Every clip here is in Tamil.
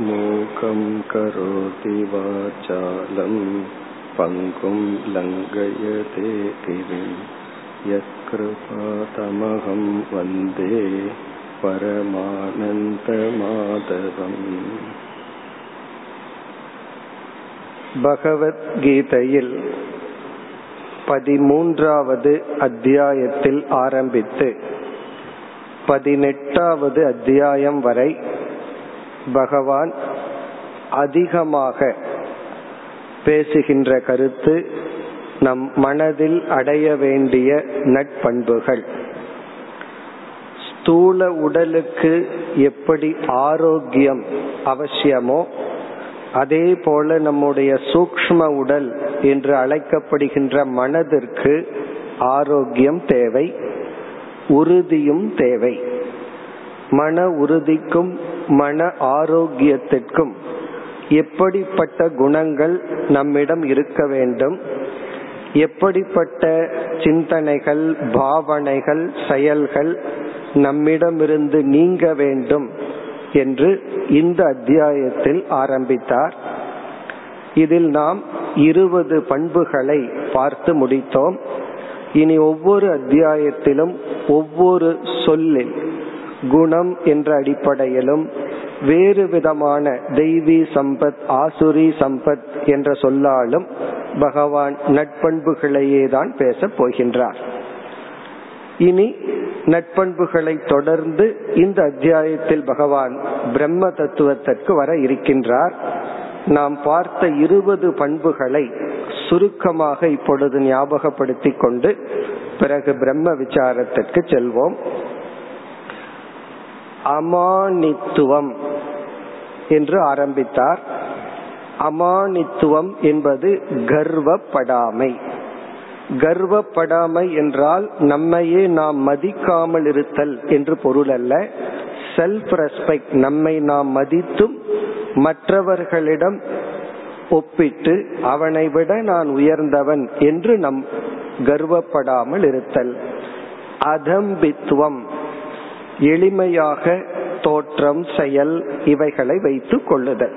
மூகம் கரோதி வாசாலம் பங்கும் லங்கயதே கிரிம் யக்ருபாதமகம் வந்தே பரமானந்தமாதவம் பகவத்கீதையில் பதிமூன்றாவது அத்தியாயத்தில் ஆரம்பித்து பதினெட்டாவது அத்தியாயம் வரை பகவான் அதிகமாக பேசுகின்ற கருத்து நம் மனதில் அடைய வேண்டிய நட்பண்புகள். ஸ்தூல உடலுக்கு எப்படி ஆரோக்கியம் அவசியமோ அதே போல நம்முடைய சூக்ம உடல் என்று அழைக்கப்படுகின்ற மனதிற்கு ஆரோக்கியம் தேவை உறுதியும் தேவை. மன உறுதிக்கும் மன ஆரோக்கியத்திற்கும் எப்படிப்பட்ட குணங்கள் நம்மிடம் இருக்க வேண்டும்? எப்படிப்பட்ட சிந்தனைகள் பாவனைகள் செயல்கள் நம்மிடமிருந்து நீங்க வேண்டும் என்று இந்த அத்தியாயத்தில் ஆரம்பித்தார். இதில் நாம் இருபது பண்புகளை பார்த்து முடித்தோம். இனி ஒவ்வொரு அத்தியாயத்திலும் ஒவ்வொரு சொல்லில் குணம் என்ற அடிப்படையிலும் வேறு விதமான தெய்வீ சம்பத் ஆசுரி சம்பத் என்ற சொல்லாலும் பகவான் நட்பண்புகளையே தான் பேசப் போகின்றார். இனி நட்பண்புகளை தொடர்ந்து இந்த அத்தியாயத்தில் பகவான் பிரம்ம தத்துவத்திற்கு வர இருக்கின்றார். நாம் பார்த்த இருபது பண்புகளை சுருக்கமாக இப்பொழுது ஞாபகப்படுத்திக் கொண்டு பிறகு பிரம்ம விசாரத்திற்கு செல்வோம். அமானித்துவம் என்று ஆரம்பித்தார். அமானித்துவம் என்பது கர்வப்படாமை. கர்வப்படாமை என்றால் நம்மையே நாம் மதிக்காமல் இருத்தல் என்று பொருள் அல்ல. செல்ஃப் ரெஸ்பெக்ட் நம்மை நாம் மதித்தும் மற்றவர்களிடம் ஒப்பிட்டு அவனை விட நான் உயர்ந்தவன் என்று நம் கர்வப்படாமல் இருத்தல். அதம்பித்துவம். எளிமையாக தோற்றம் செயல் இவைகளை வைத்துக் கொள்ளுதல்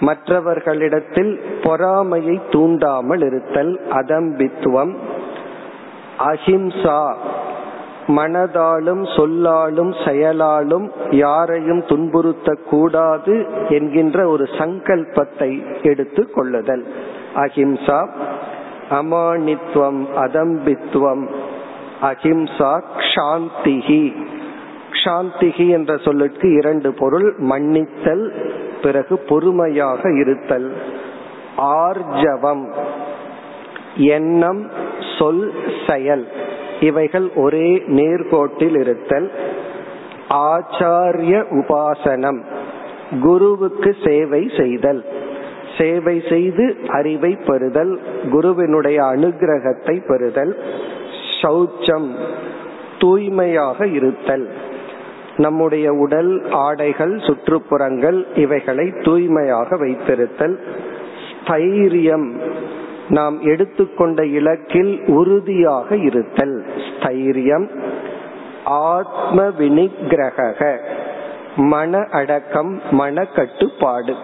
மற்றவர்களிடத்தில் பொறாமையை தூண்டாமல் இருத்தல் அதம்பித்துவம் அஹிம்சா மனதாலும் சொல்லாலும் செயலாலும் யாரையும் துன்புறுத்த கூடாது என்கின்ற ஒரு சங்கல்பத்தை எடுத்து கொள்ளுதல். அஹிம்சா அமானித்துவம் அதம்பித்துவம் அஹிம்சா க்ஷாந்திகி சாந்திகி என்ற சொல்லுக்கு இரண்டு பொருள் மன்னித்தல் பிறகு பொறுமையாக இருத்தல். ஆர்ஜவம் எண்ணம் சொல் செயல். இவைகள் ஒரே நேர்கோட்டில் இருத்தல். ஆச்சாரிய உபாசனம் குருவுக்கு சேவை செய்தல். சேவை செய்து அறிவை பெறுதல் குருவினுடைய அனுகிரகத்தை பெறுதல். சௌச்சம் தூய்மையாக இருத்தல். நம்முடைய உடல் ஆடைகள் சுற்றுப்புறங்கள் இவைகளை தூய்மையாக வைத்திருத்தல். ஸ்தைரியம். நாம் எடுத்துக்கொண்ட இலக்கில் உறுதியாக இருத்தல். ஸ்தைரியம். ஆத்ம வினிகிரக மன அடக்கம் மன கட்டுப்பாடு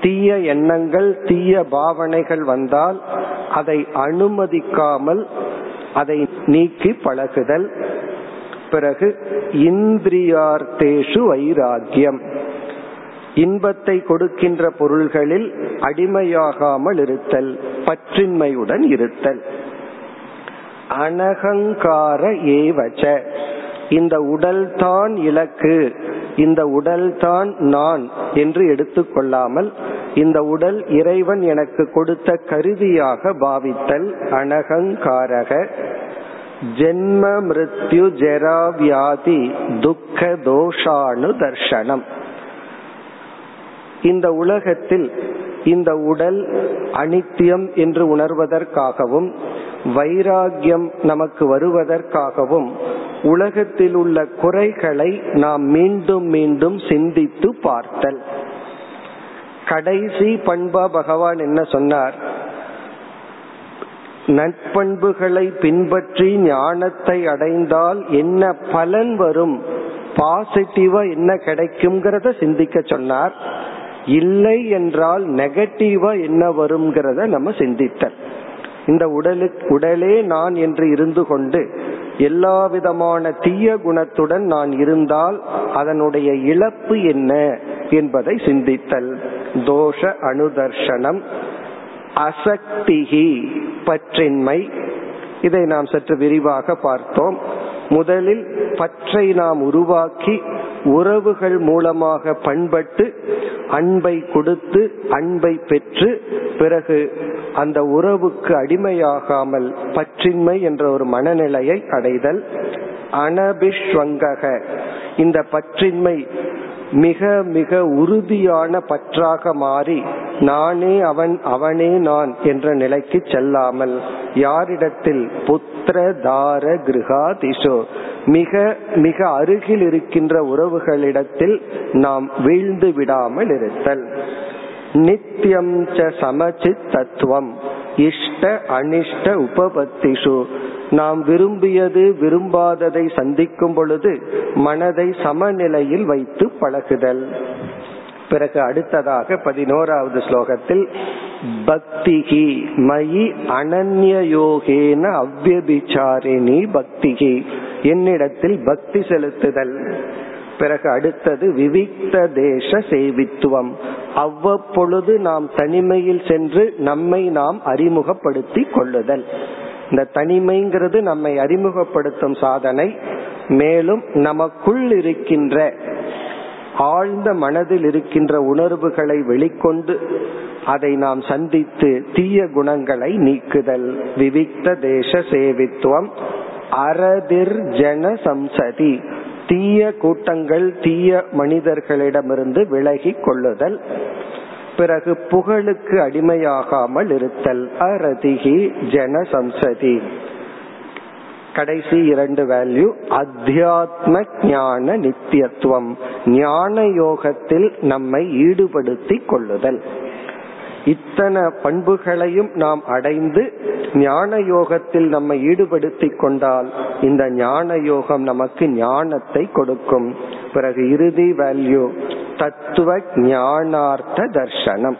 தீய எண்ணங்கள் தீய பாவனைகள் வந்தால் அதை அனுமதிக்காமல் அதை நீக்கி பழகுதல். பிறகு இந்திரியார்த்தேஷு வைராகியம் இன்பத்தை கொடுக்கின்ற பொருள்களில் அடிமையாகாமல் இருத்தல் பற்றின்மையுடன் இருத்தல். அனகங்கார ஏவச்ச. இந்த உடல்தான் இலக்கு இந்த உடல்தான் நான் என்று எடுத்துக்கொள்ளாமல் இந்த உடல் இறைவன் எனக்கு கொடுத்த கருவியாக பாவித்தல் அனகங்காரக. ஜென்ம மிருத்யு ஜெராவியாதி துக்க தோஷானு தர்ஷனம். இந்த உலகத்தில் இந்த உடல் அனித்தியம் என்று உணர்வதற்காகவும் வைராகியம் நமக்கு வருவதற்காகவும் உலகத்தில் உள்ள குறைகளை நாம் மீண்டும் மீண்டும் சிந்தித்து பார்த்தல். கடைசி பண்பா பகவான் என்ன சொன்னார்? நட்பண்புகளை பின்பற்றி ஞானத்தை அடைந்தால் என்ன பலன் வரும்? பாசிட்டிவா என்ன கிடைக்கும்ங்கிறத சிந்திக்க சொன்னார். இல்லை என்றால் நெகட்டிவா என்ன வருங்கிறத நம்ம சிந்தித்தல். இந்த உடலுக்கு உடலே நான் என்று இருந்து கொண்டு எல்லா விதமான தீய குணத்துடன் நான் இருந்தால் அதனுடைய இழப்பு என்ன என்பதை சிந்தித்தல். தோஷ அனுதர்ஷனம். அசக்திகி பற்றின்மை. இதை நாம் சற்று விரிவாக பார்த்தோம். முதலில் பற்றை நாம் உருவாக்கி உறவுகள் மூலமாக பண்பட்டு அன்பை கொடுத்து அன்பை பெற்று பிறகு அந்த உறவுக்கு அடிமையாகாமல் பற்றின்மை என்ற ஒரு மனநிலையை அடைதல். அனபிஷ்வங்கக. இந்த பற்றின்மை மிக மிக உறுதியான பற்றாக மாறி நானே அவன் அவனே நான் என்ற நிலைக்கு செல்லாமல் யாரிடத்தில் புத்திர தார கிருகாதிஷோ மிக மிக அருகில் இருக்கின்ற உறவுகளிடத்தில் நாம் வீழ்ந்து விடாமல் இருத்தல். நித்தியம் ச சமச்சித் தத்துவம் இஷ்ட அனிஷ்ட உபபத்திஷு. நாம் விரும்பியது விரும்பாததை சந்திக்கும் பொழுது மனதை சமநிலையில் வைத்து பழகுதல். பிறகு அடுத்ததாக பதினோராவது ஸ்லோகத்தில் பக்திகி மயி அனன்ய யோகேன அவ்வபிச்சாரிணி பக்திகி. என்னிடத்தில் பக்தி செலுத்துதல். பிறகு அடுத்தது விவிக்த தேச சேவித்துவம். அவ்வப்பொழுது நாம் தனிமையில் சென்று நம்மை நாம் அறிமுகப்படுத்தி கொள்ளுதல். இந்த தனிமைங்கிறது நம்மை அறிமுகப்படுத்தும் சாதனை. மேலும் நமக்குள் இருக்கின்ற ஆழ்ந்த மனதில் இருக்கின்ற உணர்வுகளை வெளிக்கொண்டு அதை நாம் சந்தித்து தீய குணங்களை நீக்குதல். விவிக்த தேச சேவித்துவம். அரதிர் ஜன சம்சதி. தீய கூட்டங்கள் தீய மனிதர்களிடமிருந்து விலகி கொள்ளுதல். பிறகு புகழுக்கு அடிமையாகாமல் இருத்தல். அரதிகி ஜன சம்சதி. கடைசி இரண்டு வேல்யூ அத்தியாத்ம ஞான நித்தியத்துவம். ஞான யோகத்தில் நம்மை ஈடுபடுத்தி கொள்ளுதல். இத்தனை பண்புகளையும் நாம் அடைந்து ஞான யோகத்தில் நம்மை ஈடுபடுத்தி கொண்டால் இந்த ஞான யோகம் நமக்கு ஞானத்தை கொடுக்கும். பிறகு இறுதி வேல்யூ தத்துவ ஞானார்த்த தர்சனம்.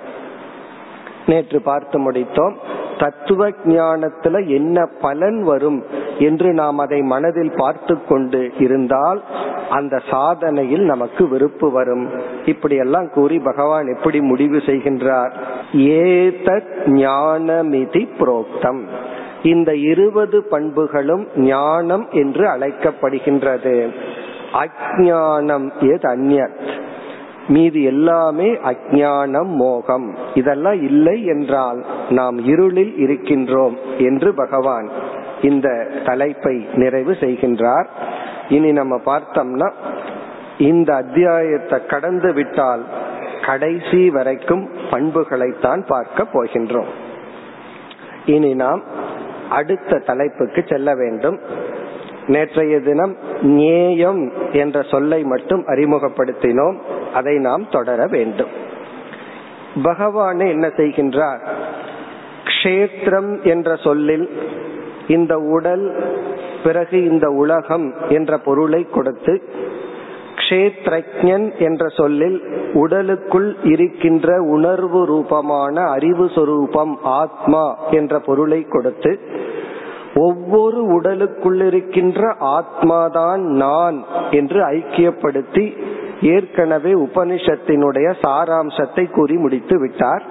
நேற்று பார்த்து முடித்தோம். தத்துவ ஞானத்துல என்ன பலன் வரும்? என்று நாம் அதை மனதில் பார்த்து கொண்டு இருந்தால் அந்த சாதனையில் நமக்கு வெறுப்பு வரும். இப்படி எல்லாம் கூறி பகவான் எப்படி முடிவு செய்கின்றார்? ஏதத் ஞானமிதி புரோக்தம். இந்த இருபது பண்புகளும் ஞானம் என்று அழைக்கப்படுகின்றது. அஜானம் எது அந்நத்? மீதி எல்லாமே அஜானம் மோகம். இதெல்லாம் இல்லை என்றால் நாம் இருளில் இருக்கின்றோம் என்று பகவான் இந்த தலைப்பை நிறைவு செய்கின்றார். இனி நம்ம பார்த்தோம்னா இந்த அத்தியாயத்தை கடந்து விட்டால் கடைசி வரைக்கும் பண்புகளைத்தான் பார்க்க போகின்றோம். இனி நாம் அடுத்த தலைப்புக்கு செல்ல வேண்டும். நேற்றைய தினம் நேயம் என்ற சொல்லை மட்டும் அறிமுகப்படுத்தினோம். அதை நாம் தொடர வேண்டும். பகவான் என்ன செய்கின்றார்? க்ஷேத்திரம் என்ற சொல்லில் இந்த உடல் பிறகு இந்த உலகம் என்ற பொருளை கொடுத்து கஷேத்ரஜன் என்ற சொல்லில் உடலுக்குள் இருக்கின்ற உணர்வு ரூபமான அறிவு சொரூபம் ஆத்மா என்ற பொருளை கொடுத்து ஒவ்வொரு உடலுக்குள் இருக்கின்ற ஆத்மாதான் நான் என்று ஐக்கியப்படுத்தி ஏற்கனவே உபனிஷத்தினுடைய சாராம்சத்தை கூறி முடித்து விட்டார்.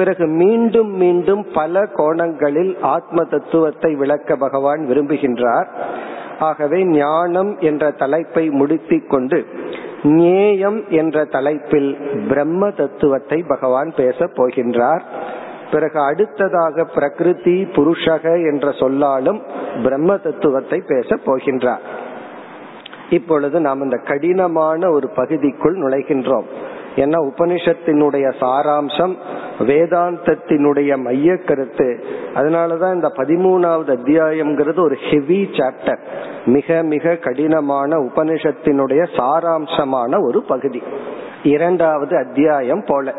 பிறகு மீண்டும் மீண்டும் பல கோணங்களில் ஆத்ம தத்துவத்தை விளக்க பகவான் விரும்புகின்றார். ஆகவே ஞானம் என்ற தலைப்பை முடித்திக்கொண்டு ஞேயம் என்ற தலைப்பில் பிரம்ம தத்துவத்தை பகவான் பேச போகின்றார். பிறகு அடுத்ததாக பிரகிருதி புருஷக என்ற சொல்லாலும் பிரம்ம தத்துவத்தை பேச போகின்றார். இப்பொழுது நாம் இந்த கடினமான ஒரு பகுதிக்குள் நுழைகின்றோம். ஏன்னா உபனிஷத்தினுடைய சாராம்சம் வேதாந்தத்தினுடைய மைய கருத்து அதனாலதான் இந்த பதிமூணாவது அத்தியாயம்ங்கிறது ஒரு ஹெவி சாப்டர் மிக மிக கடினமான உபனிஷத்தினுடைய சாராம்சமான ஒரு பகுதி. இரண்டாவது அத்தியாயம் போல.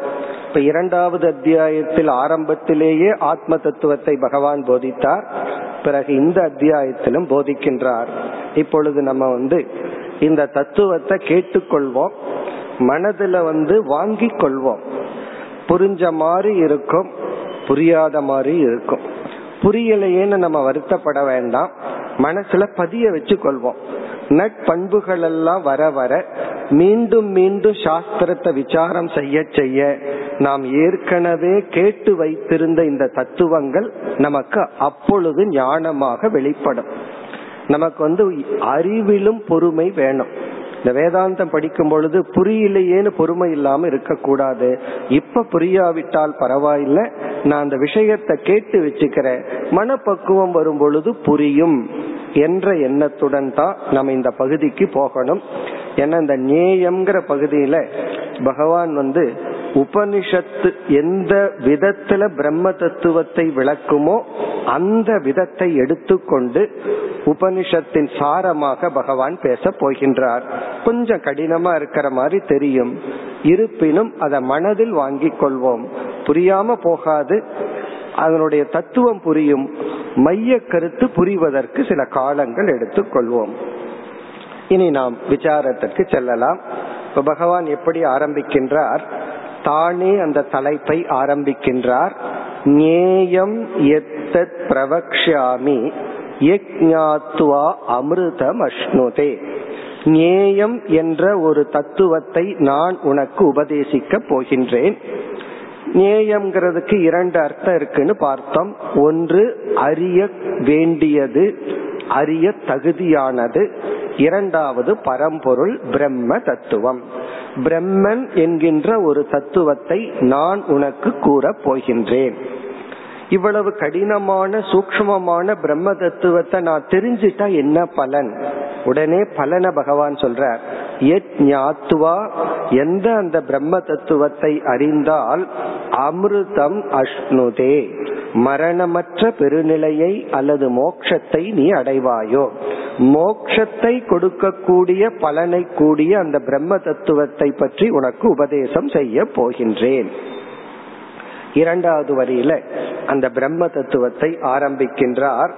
இப்ப இரண்டாவது அத்தியாயத்தில் ஆரம்பத்திலேயே ஆத்ம தத்துவத்தை பகவான் போதித்தார். பிறகு இந்த அத்தியாயத்திலும் போதிக்கின்றார். இப்பொழுது நம்ம வந்து இந்த தத்துவத்தை கேட்டுக்கொள்வோம். மனதுல வந்து வாங்கி கொள்வோம். புரிஞ்ச மாதிரி இருக்கும் புரியாத மாதிரி இருக்கும். புரியலையேன்னு நம்ம வருத்தப்பட வேண்டாம். மனசுல பதிய வச்சு கொள்வோம் நட்பண்புகள் எல்லாம் வர வர மீண்டும் மீண்டும் சாஸ்திரத்தை விசாரம் செய்ய செய்ய நாம் ஏற்கனவே கேட்டு வைத்திருந்த இந்த தத்துவங்கள் நமக்கு அப்பொழுது ஞானமாக வெளிப்படும். நமக்கு வந்து அறிவிலும் பொறுமை வேணும். இந்த வேதாந்தம் படிக்கும் பொழுது புரியலையேன்னு பொறுமை இல்லாம இருக்கக்கூடாது. இப்ப புரியாவிட்டால் பரவாயில்ல. நான் அந்த விஷயத்தை கேட்டு வச்சுக்கிறேன். மனப்பக்குவம் வரும் பொழுது புரியும் என்ற எண்ணத்துடன் தான் நம்ம இந்த பகுதிக்கு போகணும். ஏன்னா இந்த நேயம்ங்கிற பகுதியில பகவான் வந்து உபனிஷத்து எந்த விதத்துல பிரம்ம தத்துவத்தை விளக்குமோ அந்த விதத்தை எடுத்துக்கொண்டு உபனிஷத்தின் சாரமாக பகவான் பேச போகின்றார். கொஞ்சம் கடினமா இருக்கிற மாதிரி தெரியும். இருப்பினும் அதை மனதில் வாங்கிக் கொள்வோம். புரியாம போகாது. அதனுடைய தத்துவம் புரியும். மைய கருத்து புரிவதற்கு சில காலங்கள் எடுத்துக்கொள்வோம் இனி நாம் விசாரத்திற்கு செல்லலாம். இப்ப பகவான் எப்படி ஆரம்பிக்கின்றார்? தானே அந்த தலைப்பை ஆரம்பிக்கின்றார். நேயம் எத்தத் பிரவக்ஷாமி யக்ஞாத்வா அமிர்தம் அஷ்ணுதே நேயம் என்ற ஒரு தத்துவத்தை நான் உனக்கு உபதேசிக்க போகின்றேன். நேயம்ங்கிறதுக்கு இரண்டு அர்த்தம் இருக்குன்னு பார்த்தோம். ஒன்று அறிய வேண்டியது அறிய தகுதியானது. இரண்டாவது பரம்பொருள் பிரம்ம தத்துவம். பிரம்மன் என்கின்ற ஒரு தத்துவத்தை நான் உனக்கு கூறப் போகின்றேன். இவ்வளவு கடினமான சூக்மமான பிரம்ம தத்துவத்தை நான் தெரிஞ்சிட்டா என்ன பலன்? உடனே பலன பகவான் சொல்றார். ஞாத்துவா எந்த அந்த பிரம்ம தத்துவத்தை அறிந்தால் அமிர்தம் அஷ்ணுதே. மரணமற்ற பெருநிலையை அல்லது மோக்ஷத்தை நீ அடைவாயோ. மோக்ஷத்தை கொடுக்கக்கூடிய பலனை கூடிய அந்த பிரம்ம தத்துவத்தை பற்றி உனக்கு உபதேசம் செய்ய போகின்றேன். இரண்டாவது வரியில அந்த பிரம்ம தத்துவத்தை ஆரம்பிக்கின்றார்.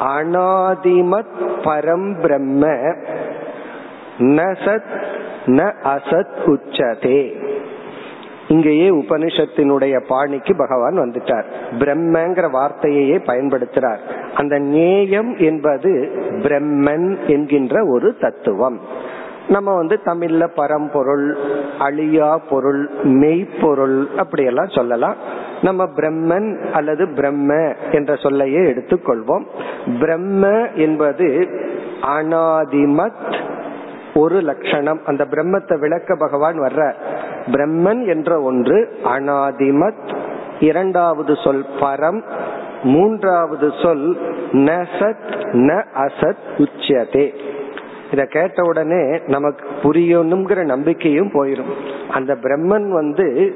அனாதிமத் பரம் பிரம்ம நசத் ந அசத் உச்சதே. இங்கேயே உபனிஷத்தினுடைய பாணிக்கு பகவான் வந்துட்டார். பிரம்மங்கிற வார்த்தையே பயன்படுத்துறார். அந்த நேயம் என்பது பிரம்மன் என்கின்ற ஒரு தத்துவம். நம்ம வந்து தமிழ்ல பரம்பொருள் அழியா பொருள் மெய்ப்பொருள் அப்படியெல்லாம் சொல்லலாம். நம்ம பிரம்மன் அல்லது பிரம்ம என்ற சொல்லையே எடுத்துக்கொள்வோம். பிரம்ம என்பது அனாதிமத் ஒரு லட்சணம். அந்த பிரம்மத்தை விளக்க பகவான் வர்ற பிரம்மன் என்ற ஒன்று அனாதிமத் இரண்டாவது சொல் பரம் மூன்றாவது சொல் நசத் ந அசத் உச்சியதே. இத கேட்ட உடனே நமக்கு புரியணுங்கிற நம்பிக்கையும் போயிடும் அந்த பிரம்மன் வந்து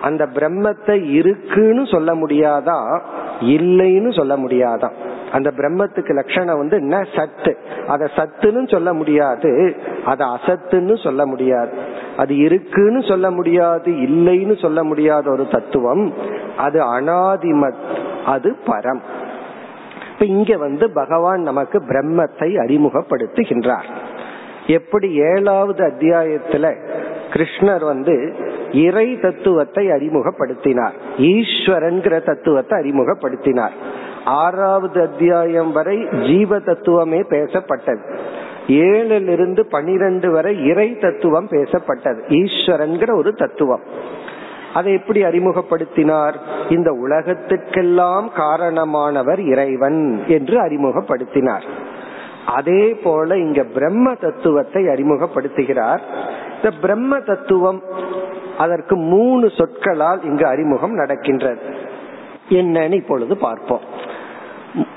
அந்த பிரம்மத்தை இருக்குன்னு சொல்ல முடியாதா? இல்லைன்னு சொல்ல முடியாதான் அந்த பிரம்மத்துக்கு லட்சணம் வந்து என்ன? சத்து. அத சத்துன்னு சொல்ல முடியாது. அத அசத்துன்னு சொல்ல முடியாது. அது இருக்குன்னு சொல்ல முடியாது இல்லைன்னு சொல்ல முடியாத ஒரு தத்துவம். அது அனாதிமத் அது பரம். இப்ப இங்க வந்து பகவான் நமக்கு பிரம்மத்தை அறிமுகப்படுத்துகின்றார். எப்படி ஏழாவது அத்தியாயத்துல கிருஷ்ணர் வந்து இறை தத்துவத்தை அறிமுகப்படுத்தினார். ஈஸ்வரன்கிற தத்துவத்தை அறிமுகப்படுத்தினார். ஆறாவது அத்தியாயம் வரை ஜீவ தத்துவமே பேசப்பட்டது. ஏழிலிருந்து பனிரெண்டு வரை இறை தத்துவம் பேசப்பட்டது. ஈஸ்வரன்கிற ஒரு தத்துவம். அதை எப்படி அறிமுகப்படுத்தினார்? இந்த உலகத்துக்கெல்லாம் காரணமானவர் இறைவன் என்று அறிமுகப்படுத்தினார். அதே போல இங்க பிரம்ம தத்துவத்தை அறிமுகப்படுத்துகிறார். இந்த பிரம்ம தத்துவம் அதற்கு மூணு சொற்களால் இங்கு அறிமுகம் நடக்கின்றது. என்னன்னு இப்பொழுது பார்ப்போம்.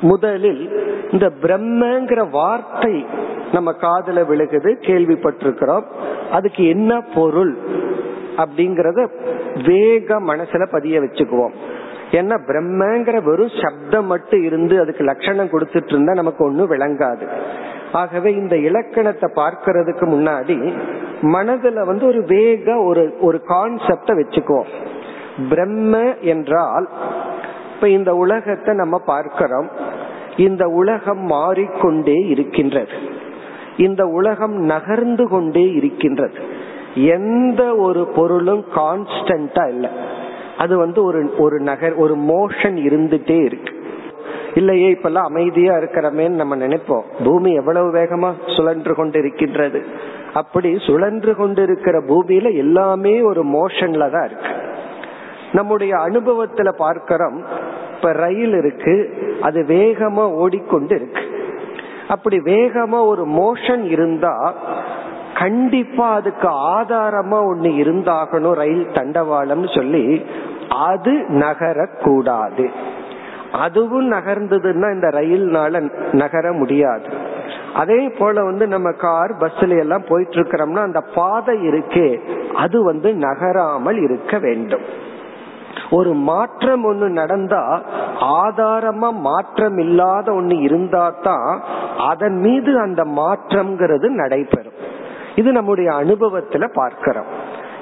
முதலில் இந்த பிரம்மங்கிற வார்த்தை நம்ம காதல விழுகுது கேள்விப்பட்டிருக்கிறோம். அதுக்கு என்ன பொருள் அப்படிங்கறத வேக மனசுல பதிய வச்சுக்குவோம். ஏன்னா பிரம்மங்கிற வெறும் சப்தம் மட்டும் இருந்து அதுக்கு லட்சணம் கொடுத்துட்டு இருந்தா நமக்கு ஒன்னும் விளங்காது. ஆகவே இந்த இலக்கணத்தை பார்க்கறதுக்கு முன்னாடி மனதுல வந்து ஒரு வேக ஒரு ஒரு கான்செப்ட வச்சுக்குவோம். பிரம்ம என்றால் இப்ப இந்த உலகத்தை நம்ம பார்க்கிறோம். இந்த உலகம் மாறிக்கொண்டே இருக்கின்றது. இந்த உலகம் நகர்ந்து கொண்டே இருக்கின்றது. எந்த ஒரு பொருளும் கான்ஸ்டன்டா இல்லை. அது வந்து ஒரு ஒரு நகர் ஒரு மோஷன் இருந்துட்டே இருக்கு. இல்லையே இப்பெல்லாம் அமைதியா இருக்கிறமேன்னு நம்ம நினைப்போம். பூமி எவ்வளவு வேகமா சுழன்று கொண்டு இருக்கின்றது அப்படி சுழன்று கொண்டிருக்கிற பூமியில எல்லாமே ஒரு மோஷன்ல தான் இருக்கு. நம்முடைய அனுபவத்துல பார்க்கிறோம் இப்ப ரயில் இருக்கு அது வேகமா ஓடிக்கொண்டு இருக்கு. அப்படி வேகமா ஒரு மோஷன் இருந்தா கண்டிப்பா அதுக்கு ஆதாரமா ஒண்ணு இருந்தாகணும் ரயில் தண்டவாளம்னு சொல்லி அது நகரக்கூடாது. அதுவும் நகர்ந்ததுன்னா இந்த ரயில்னால நகர முடியாது. அதே போல வந்து நம்ம கார் பஸ்ல எல்லாம் போயிட்டு இருக்கிறோம்னா அந்த பாதை இருக்கே அது வந்து நகராமல் இருக்க வேண்டும். ஒரு மாற்றம் ஒண்ணு நடந்தா ஆதாரமா மாற்றம் இல்லாத ஒண்ணு இருந்தா தான் அதன் மீது அந்த மாற்றம்ங்கிறது நடைபெறும். இது நம்முடைய அனுபவத்துல பார்க்கிறோம்.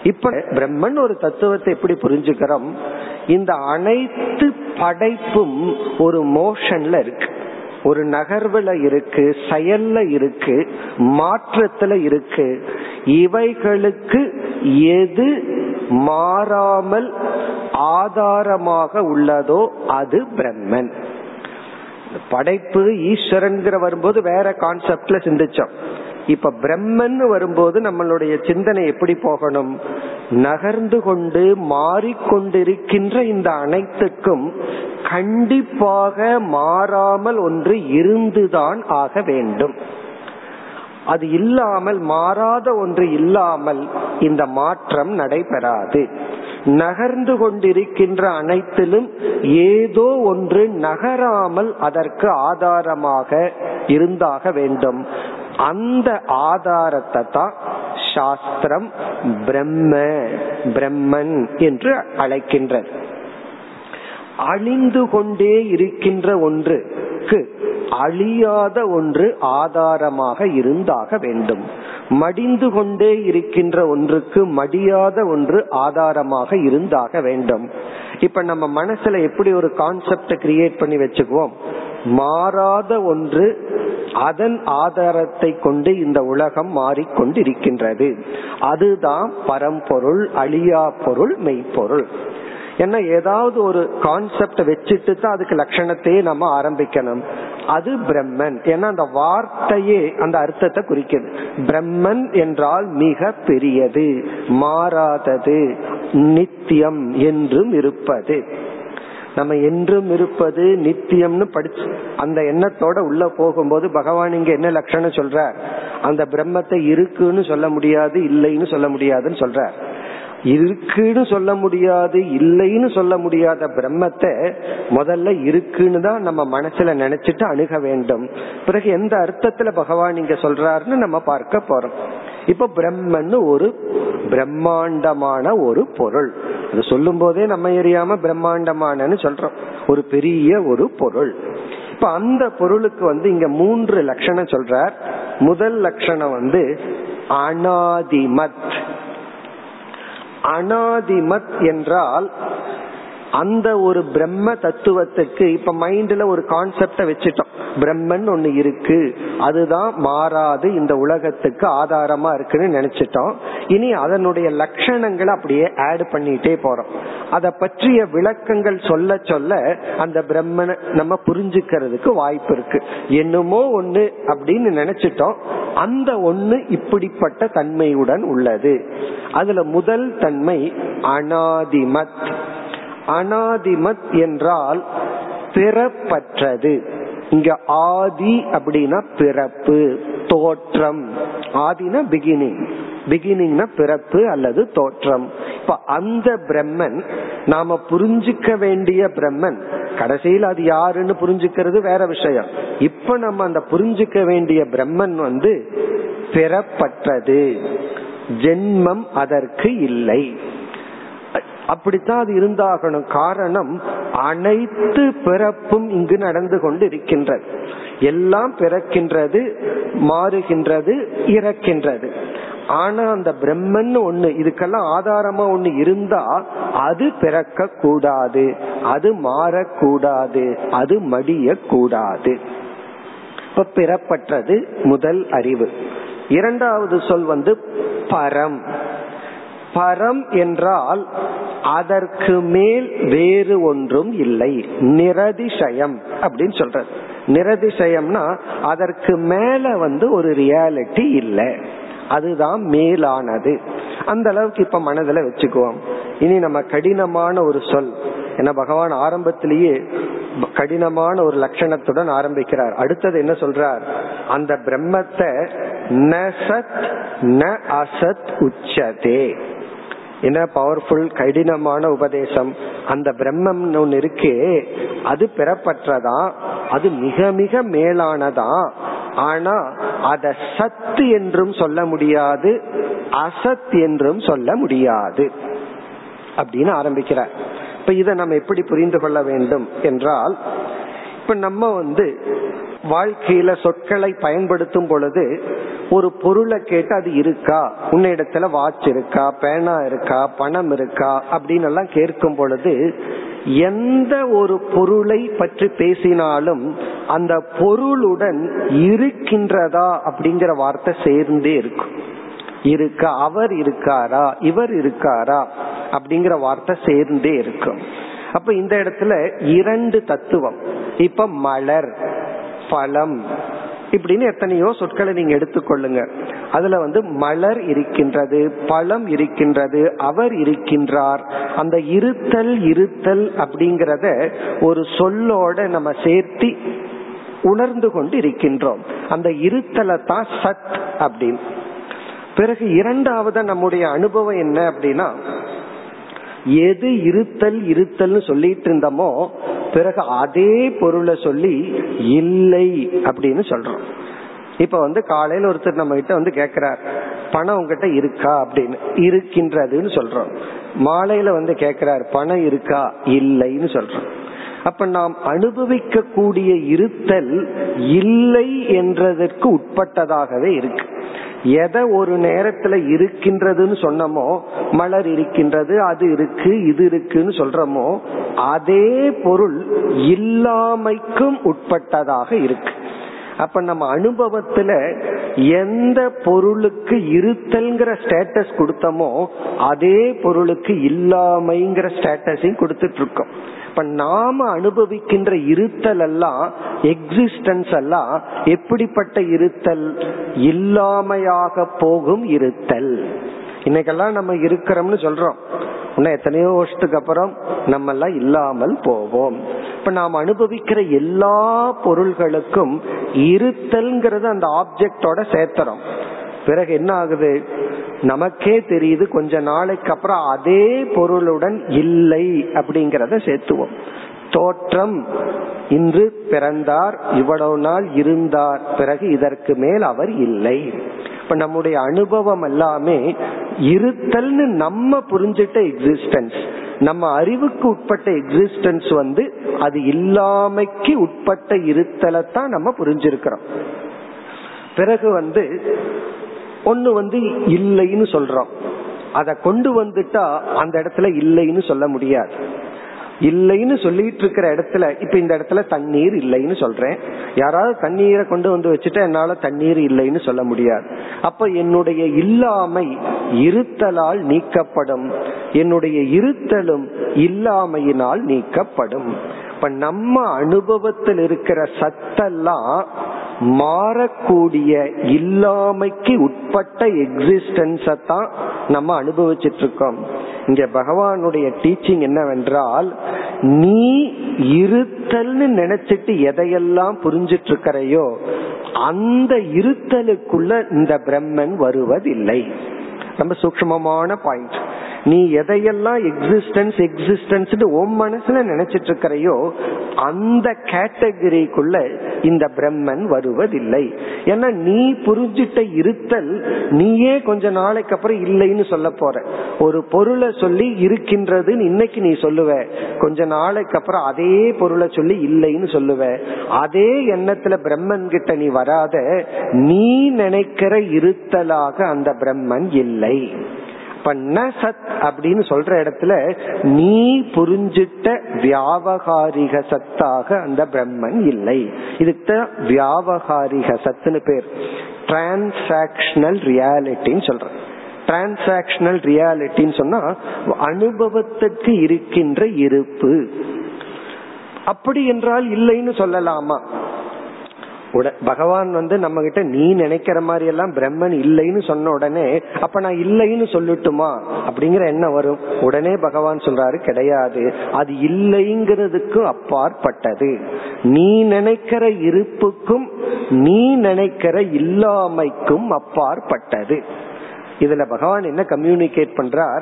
இப்ப பிரம்மன் ஒரு தத்துவத்தை எப்படி புரிஞ்சுக்கிறோம்? இந்த அனைத்து படைப்பும் ஒரு மோஷன்ல இருக்கு. ஒரு நகர்வுல இருக்கு செயல்ல இருக்கு மாற்றத்துல இருக்கு. இவைகளுக்கு எது மாறாமல் ஆதாரமாக உள்ளதோ அது பிரம்மன். படைப்பு ஈஸ்வரன் வரும்போது வேற கான்செப்ட்ல சிந்திச்சோம். இப்ப பிரம்மன் வரும்போது நம்மளுடைய சிந்தனை எப்படி போகணும்? நகர்ந்து கொண்டு மாறிக்கொண்டிருக்கின்ற இந்த அனைத்துக்கும் கண்டிப்பாக மாறாமல் ஒன்று இருந்துதான் ஆக வேண்டும். அது இல்லாமல் மாறாத ஒன்று இல்லாமல் இந்த மாற்றம் நடைபெறாது. நகர்ந்து கொண்டிருக்கின்ற அனைத்திலும் ஏதோ ஒன்று நகராமல் அதற்கு ஆதாரமாக இருந்தாக வேண்டும். அந்த ஆதாரத்தை தான் சாஸ்திரம் பிரம்ம பிரம்மன் என்று அழைக்கின்றது. அழிந்து கொண்டே இருக்கின்ற ஒன்றுக்கு அழியாத ஒன்று ஆதாரமாக இருந்தாக வேண்டும். மடிந்து கொண்டே இருக்கின்ற ஒன்றுக்கு மடியாத ஒன்று ஆதாரமாக இருந்தாக வேண்டும். இப்ப நம்ம மனசுல எப்படி ஒரு கான்செப்ட கிரியேட் பண்ணி வச்சுக்குவோம்? மாறாத ஒன்று அதன் ஆதாரத்தை கொண்டு இந்த உலகம் மாறிக்கொண்டிருக்கின்றது. அதுதான் பரம்பொருள் அழியா பொருள் மெய்ப்பொருள். ஏன்னா ஏதாவது ஒரு கான்செப்ட வச்சுட்டு தான் அதுக்கு லட்சணத்தையே நம்ம ஆரம்பிக்கணும். அது பிரம்மன். ஏன்னா அந்த வார்த்தையே அந்த அர்த்தத்தை குறிக்கிறது பிரம்மன் என்றால் மிக பெரியது மாறாதது நித்தியம் என்றும் இருப்பது. நம்ம என்றும் இருப்பது நித்தியம்னு படிச்சு அந்த எண்ணத்தோட உள்ள போகும்போது பகவான் இங்க என்ன லட்சணம் சொல்ற அந்த பிரம்மத்தை இருக்குன்னு சொல்ல முடியாது இல்லைன்னு சொல்ல முடியாதுன்னு சொல்ற இருக்குன்னு சொல்ல முடியாது இல்லைன்னு சொல்ல முடியாத பிரம்மத்தை முதல்ல இருக்குன்னு தான் நம்ம மனசுல நினைச்சிட்டு அணுக வேண்டும். பிறகு எந்த அர்த்தத்துல பகவான் இங்க சொல்றாருன்னு நம்ம பார்க்க போறோம். இப்ப பிரம்மன்னு ஒரு பிரம்மாண்டமான ஒரு பொருள். அது சொல்லும் போதே நம்ம எரியாம பிரம்மாண்டமானன்னு சொல்றோம். ஒரு பெரிய ஒரு பொருள். இப்ப அந்த பொருளுக்கு வந்து இங்க மூன்று லட்சணம் சொல்றார். முதல் லட்சணம் வந்து அனாதிமத். அனாதிமத் என்றால் அந்த ஒரு பிரம்ம தத்துவத்துக்கு இப்ப மைண்ட்ல ஒரு கான்செப்ட வச்சுட்டோம். பிரம்மன் ஒண்ணு இருக்கு. அதுதான் மாறாது இந்த உலகத்துக்கு ஆதாரமா இருக்குன்னு நினைச்சிட்டோம். இனி அதனுடைய லட்சணங்களை அப்படியே ஆட் பண்ணிட்டே போறோம். அத பற்றிய விளக்கங்கள் சொல்ல சொல்ல அந்த பிரம்மனை நம்ம புரிஞ்சுக்கிறதுக்கு வாய்ப்பு இருக்கு. என்னமோ ஒண்ணு அப்படின்னு நினைச்சிட்டோம். அந்த ஒண்ணு இப்படிப்பட்ட தன்மையுடன் உள்ளது. அதுல முதல் தன்மை அனாதிமத். அனாதிமத் என்றால் பிறப்பற்றது. இங்க ஆதி அப்படின்னா பிறப்பு தோற்றம். ஆதினா பிகினிங் பிகினிங்னா பிறப்பு அல்லது தோற்றம். இப்ப அந்த பிரம்மன் நாம புரிஞ்சுக்க வேண்டிய பிரம்மன் கடைசியில் அது யாருன்னு புரிஞ்சுக்கிறது வேற விஷயம். இப்ப நம்ம அந்த புரிஞ்சுக்க வேண்டிய பிரம்மன் வந்து பிறப்பற்றது. ஜென்மம் அதற்கு இல்லை. அப்படித்தான் அது இருந்தாகணும். காரணம் அனைத்து பிறப்பும் இங்கு நடந்து கொண்டு இருக்கின்றது எல்லாம் பிறக்கின்றது மாறுகின்றது இறக்கின்றது. ஆனா அந்த பிரம்மன் ஒண்ணு இதுக்கெல்லாம் ஆதாரமா ஒண்ணு இருந்தா அது பிறக்க கூடாது அது மாறக்கூடாது. அது மடிய கூடாது இப்ப பிறப்பற்றது முதல் அறிவு. இரண்டாவது சொல் வந்து பரம். பரம் என்றால் அதற்கு மேல் வேறு ஒன்றும் இல்லை. நிரதிசயம் அப்படின்னு சொல்றது நிரதிசயம்னா அதற்கு மேல வந்து ஒரு ரியாலிட்டி இல்லை. அதுதான் மேலானது. அந்த அளவுக்கு இப்ப மனதுல வச்சுக்குவோம். இனி நம்ம கடினமான ஒரு சொல். ஏன்னா பகவான் ஆரம்பத்திலேயே கடினமான ஒரு லட்சணத்துடன் ஆரம்பிக்கிறார். அடுத்தது என்ன சொல்றார்? அந்த பிரம்மத்தை ந சத் ந அசத் உச்சதே. என்ன பவர்ஃபுல் கடினமான உபதேசம். அந்த பிரம்மம் ஒன்னு இருக்கே அது பெறப்பட்டதா அது மிக மிக மேலானதா? ஆனா அத சத்து என்றும் சொல்ல முடியாது அசத் என்றும் சொல்ல முடியாது. அப்படின்னு ஆரம்பிக்கிறார். இப்ப இதை நம்ம எப்படி புரிந்து கொள்ள வேண்டும் என்றால் இப்ப நம்ம வந்து வாழ்க்கையில சொற்களை பயன்படுத்தும் பொழுது ஒரு பொருளை கேட்டு அது இருக்கா? உன்னிடத்துல வாட்ச் இருக்கா? பேனா இருக்கா? பணம் இருக்கா? அப்படின்னு எல்லாம் கேட்கும் பொழுது எந்த ஒரு பொருளை பற்றி பேசினாலும் அந்த பொருளுடன் இருக்கின்றதா அப்படிங்கிற வார்த்தை சேர்ந்தே இருக்கும். இருக்கா? அவர் இருக்காரா? இவர் இருக்காரா? அப்படிங்கிற வார்த்தை சேர்ந்தே இருக்கும். அப்ப இந்த இடத்துல இரண்டு தத்துவம். இப்ப மலர் பழம் இப்படின்னு எத்தனையோ சொற்களை நீங்க எடுத்துக்கொள்ளுங்க. அதுல வந்து மலர் இருக்கின்றது பழம் இருக்கின்றது அவர் இருக்கின்றார். அந்த இருத்தல் இருத்தல் அப்படிங்கறத ஒரு சொல்லோட நம்ம சேர்த்தி உணர்ந்து கொண்டு இருக்கின்றோம். அந்த இருத்தலை தான் சத் அப்படின்னு. பிறகு இரண்டாவது நம்முடைய அனுபவம் என்ன அப்படின்னா எது இருத்தல் இருத்தல்னு சொல்லிட்டு இருந்தோமோ பிறகு அதே பொருளை சொல்லி இல்லை அப்படின்னு சொல்றோம். இப்ப வந்து காலையில ஒருத்தர் நம்ம கிட்ட வந்து கேக்குறார் பணம் உங்ககிட்ட இருக்கா? அப்படின்னு. இருக்கின்றதுன்னு சொல்றோம். மாலையில வந்து கேக்குறார் பணம் இருக்கா? இல்லைன்னு சொல்றோம். அப்ப நாம் அனுபவிக்க கூடிய இருத்தல் இல்லை என்றதற்கு உட்பட்டதாகவே இருக்கு. எதை ஒரு நேரத்துல இருக்கின்றதுன்னு சொன்னமோ மலர் இருக்கின்றது அது இருக்கு இது இருக்குன்னு சொல்றமோ அதே பொருள் இல்லாமைக்கும் உட்பட்டதாக இருக்கு. அப்ப நம்ம அனுபவத்துல எந்த பொருளுக்கு இருத்தல்ங்கிற ஸ்டேட்டஸ் கொடுத்தோமோ அதே பொருளுக்கு இல்லாமைங்கிற ஸ்டேட்டஸையும் கொடுத்துட்டு இருக்கோம் இப்ப நாம அனுபவிக்கின்ற இருத்தல் எல்லாம் எக்ஸிஸ்டன்ஸ் எல்லாம் எப்படிப்பட்ட இருத்தல்? இல்லாமையாக போகும் இருத்தல். இன்னைக்கெல்லாம் நம்ம இருக்கிறோம்னு சொல்றோம். இன்னும் எத்தனையோ வருஷத்துக்கு அப்புறம் நம்ம எல்லாம் இல்லாமல் போவோம். இப்ப நாம் அனுபவிக்கிற எல்லா பொருள்களுக்கும் இருத்தல்ங்கிறது அந்த ஆப்ஜெக்டோட சேர்த்துறோம். பிறகு என்ன ஆகுது? நமக்கே தெரியுது கொஞ்ச நாளைக்கு அப்புறம் அதே பொருளுடன் இல்லை அப்படிங்கறத சேர்த்துவோம். தோற்றம் இன்று பிறந்தார் இவ்வளவு நாள் இருந்தார் பிறகு இதற்கு மேல் அவர் இல்லை. இப்ப நம்முடைய அனுபவம் எல்லாமே இருத்தல்னு நம்ம புரிஞ்சிட்ட எக்ஸிஸ்டன்ஸ் நம்ம அறிவுக்கு உட்பட்ட எக்ஸிஸ்டன்ஸ் வந்து அது இல்லாமைக்கு உட்பட்ட இருத்தலை தான் நம்ம புரிஞ்சிருக்கிறோம். பிறகு வந்து ஒன்னு வந்து இல்லைன்னு சொல்றோம். அதை கொண்டு வந்துட்டா அந்த இடத்துல இல்லைன்னு சொல்ல முடியாது. இல்லைன்னு சொல்லிட்டு இருக்கிற இடத்துல இப்ப இந்த இடத்துல தண்ணீர் இல்லைன்னு சொல்றேன். யாராவது தண்ணீரை கொண்டு வந்து வச்சுட்டா என்னால தண்ணீர் இல்லைன்னு சொல்ல முடியாது. அப்ப என்னுடைய இல்லாமை இருத்தலால் நீக்கப்படும். என்னுடைய இருத்தலும் இல்லாமையினால் நீக்கப்படும். இப்ப நம்ம அனுபவத்தில் இருக்கிற சத்தெல்லாம் மாறக்கூடிய இல்லாமைக்கு உட்பட்ட எக்ஸிஸ்டன்ஸ தான் நம்ம அனுபவிச்சிட்டு இருக்கோம் இங்க பகவானுடைய டீச்சிங் என்னவென்றால் நீ இருத்தல்னு நினைச்சிட்டு எதையெல்லாம் புரிஞ்சிட்டு இருக்கிறையோ அந்த இருத்தலுக்குள்ள இந்த பிரம்மன் வருவதில்லை. ரொம்ப சூக்மமான பாயிண்ட் நீ எதையெல்லாம் எக்ஸிஸ்டன்ஸ் எக்ஸிஸ்டன்ஸ் உன் மனசுல நினைச்சிட்டு இருக்கிறையோ அந்த கேட்டகரிக்குள்ள இந்த பிரம்மன் வருவதில்லை. ஏன்னா நீ புரிஞ்சிட்ட இருத்தல் நீயே கொஞ்ச நாளைக்கு அப்புறம் இல்லைன்னு சொல்ல போற. ஒரு பொருளை சொல்லி இருக்கின்றதுன்னு இன்னைக்கு நீ சொல்லுவ. கொஞ்ச நாளைக்கு அப்புறம் அதே பொருளை சொல்லி இல்லைன்னு சொல்லுவ. அதே எண்ணத்துல பிரம்மன் கிட்ட நீ வராத நீ நினைக்கிற இருத்தலாக அந்த பிரம்மன் இல்லை. பண்ண சத் அப்படின்னு சொல்ற இடத்துல நீ புரிஞ்சிட்ட வியாபகாரிக சத்தாக அந்த பிரம்மன் இல்லை. இதுக்கு வியாபகாரிக சத்துன்னு பேர். டிரான்சாக்சனல் ரியாலிட்டின்னு சொல்ற டிரான்சாக்சனல் ரியாலிட்டின்னு சொன்னா அனுபவத்துக்கு இருக்கின்ற இருப்பு. அப்படி என்றால் இல்லைன்னு சொல்லலாமா? பகவான் வந்து நம்ம கிட்ட நீ நினைக்கிற மாதிரி எல்லாம் பிரம்மன் இல்லைன்னு சொன்ன உடனே அப்ப நான் இல்லைன்னு சொல்லட்டுமா? அப்படிங்கிற என்ன வரும். உடனே பகவான் சொல்றாரு கிடையாது. அது இல்லைங்கிறதுக்கு அப்பாற்பட்டது. நீ நினைக்கிற இருப்புக்கும் நீ நினைக்கிற இல்லாமைக்கும் அப்பாற்பட்டது. இதுல பகவான் என்ன கம்யூனிகேட் பண்றார்?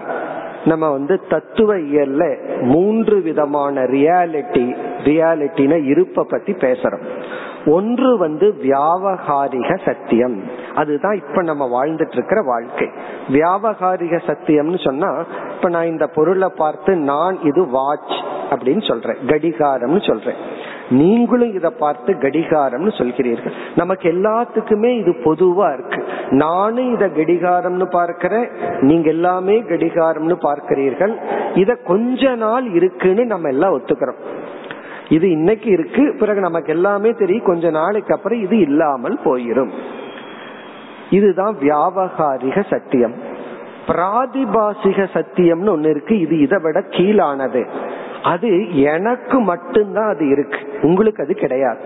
நம்ம வந்து தத்துவ இயல்ல மூன்று விதமான ரியாலிட்டி ரியாலிட்டின இருப்ப பத்தி பேசுறோம். ஒன்று வந்து வியாபகாரிக சத்தியம். அதுதான் இப்ப நம்ம வாழ்ந்துட்டு இருக்கிற வாழ்க்கை. வியாபகாரிக சத்தியம்னு சொன்னா இப்ப நான் இந்த பொருளை பார்த்து நான் இது வாட்ச் அப்படின்னு சொல்றேன். கடிகாரம்னு சொல்றேன். நீங்களும் இதை பார்த்து கடிகாரம்னு சொல்கிறீர்கள். நமக்கு எல்லாத்துக்குமே இது பொதுவா இருக்கு. நானும் இத கடிகாரம்னு பார்க்கிறேன். நீங்க எல்லாமே கடிகாரம்னு பார்க்கிறீர்கள். இத கொஞ்ச நாள் இருக்குன்னு நம்ம எல்லாம் ஒத்துக்கிறோம். இது இன்னைக்கு இருக்கு பிறகு நமக்கு எல்லாமே தெரியும். கொஞ்ச நாளைக்கு அப்புறம் இது இல்லாமல் போயிடும் இதுதான் வியாபகாரிக சத்தியம். பிராதிபாசிக சத்தியம்னு ஒன்னு இருக்கு. இது இதை விட கீழானது. அது எனக்கு மட்டும்தான் அது இருக்கு. உங்களுக்கு அது கிடையாது.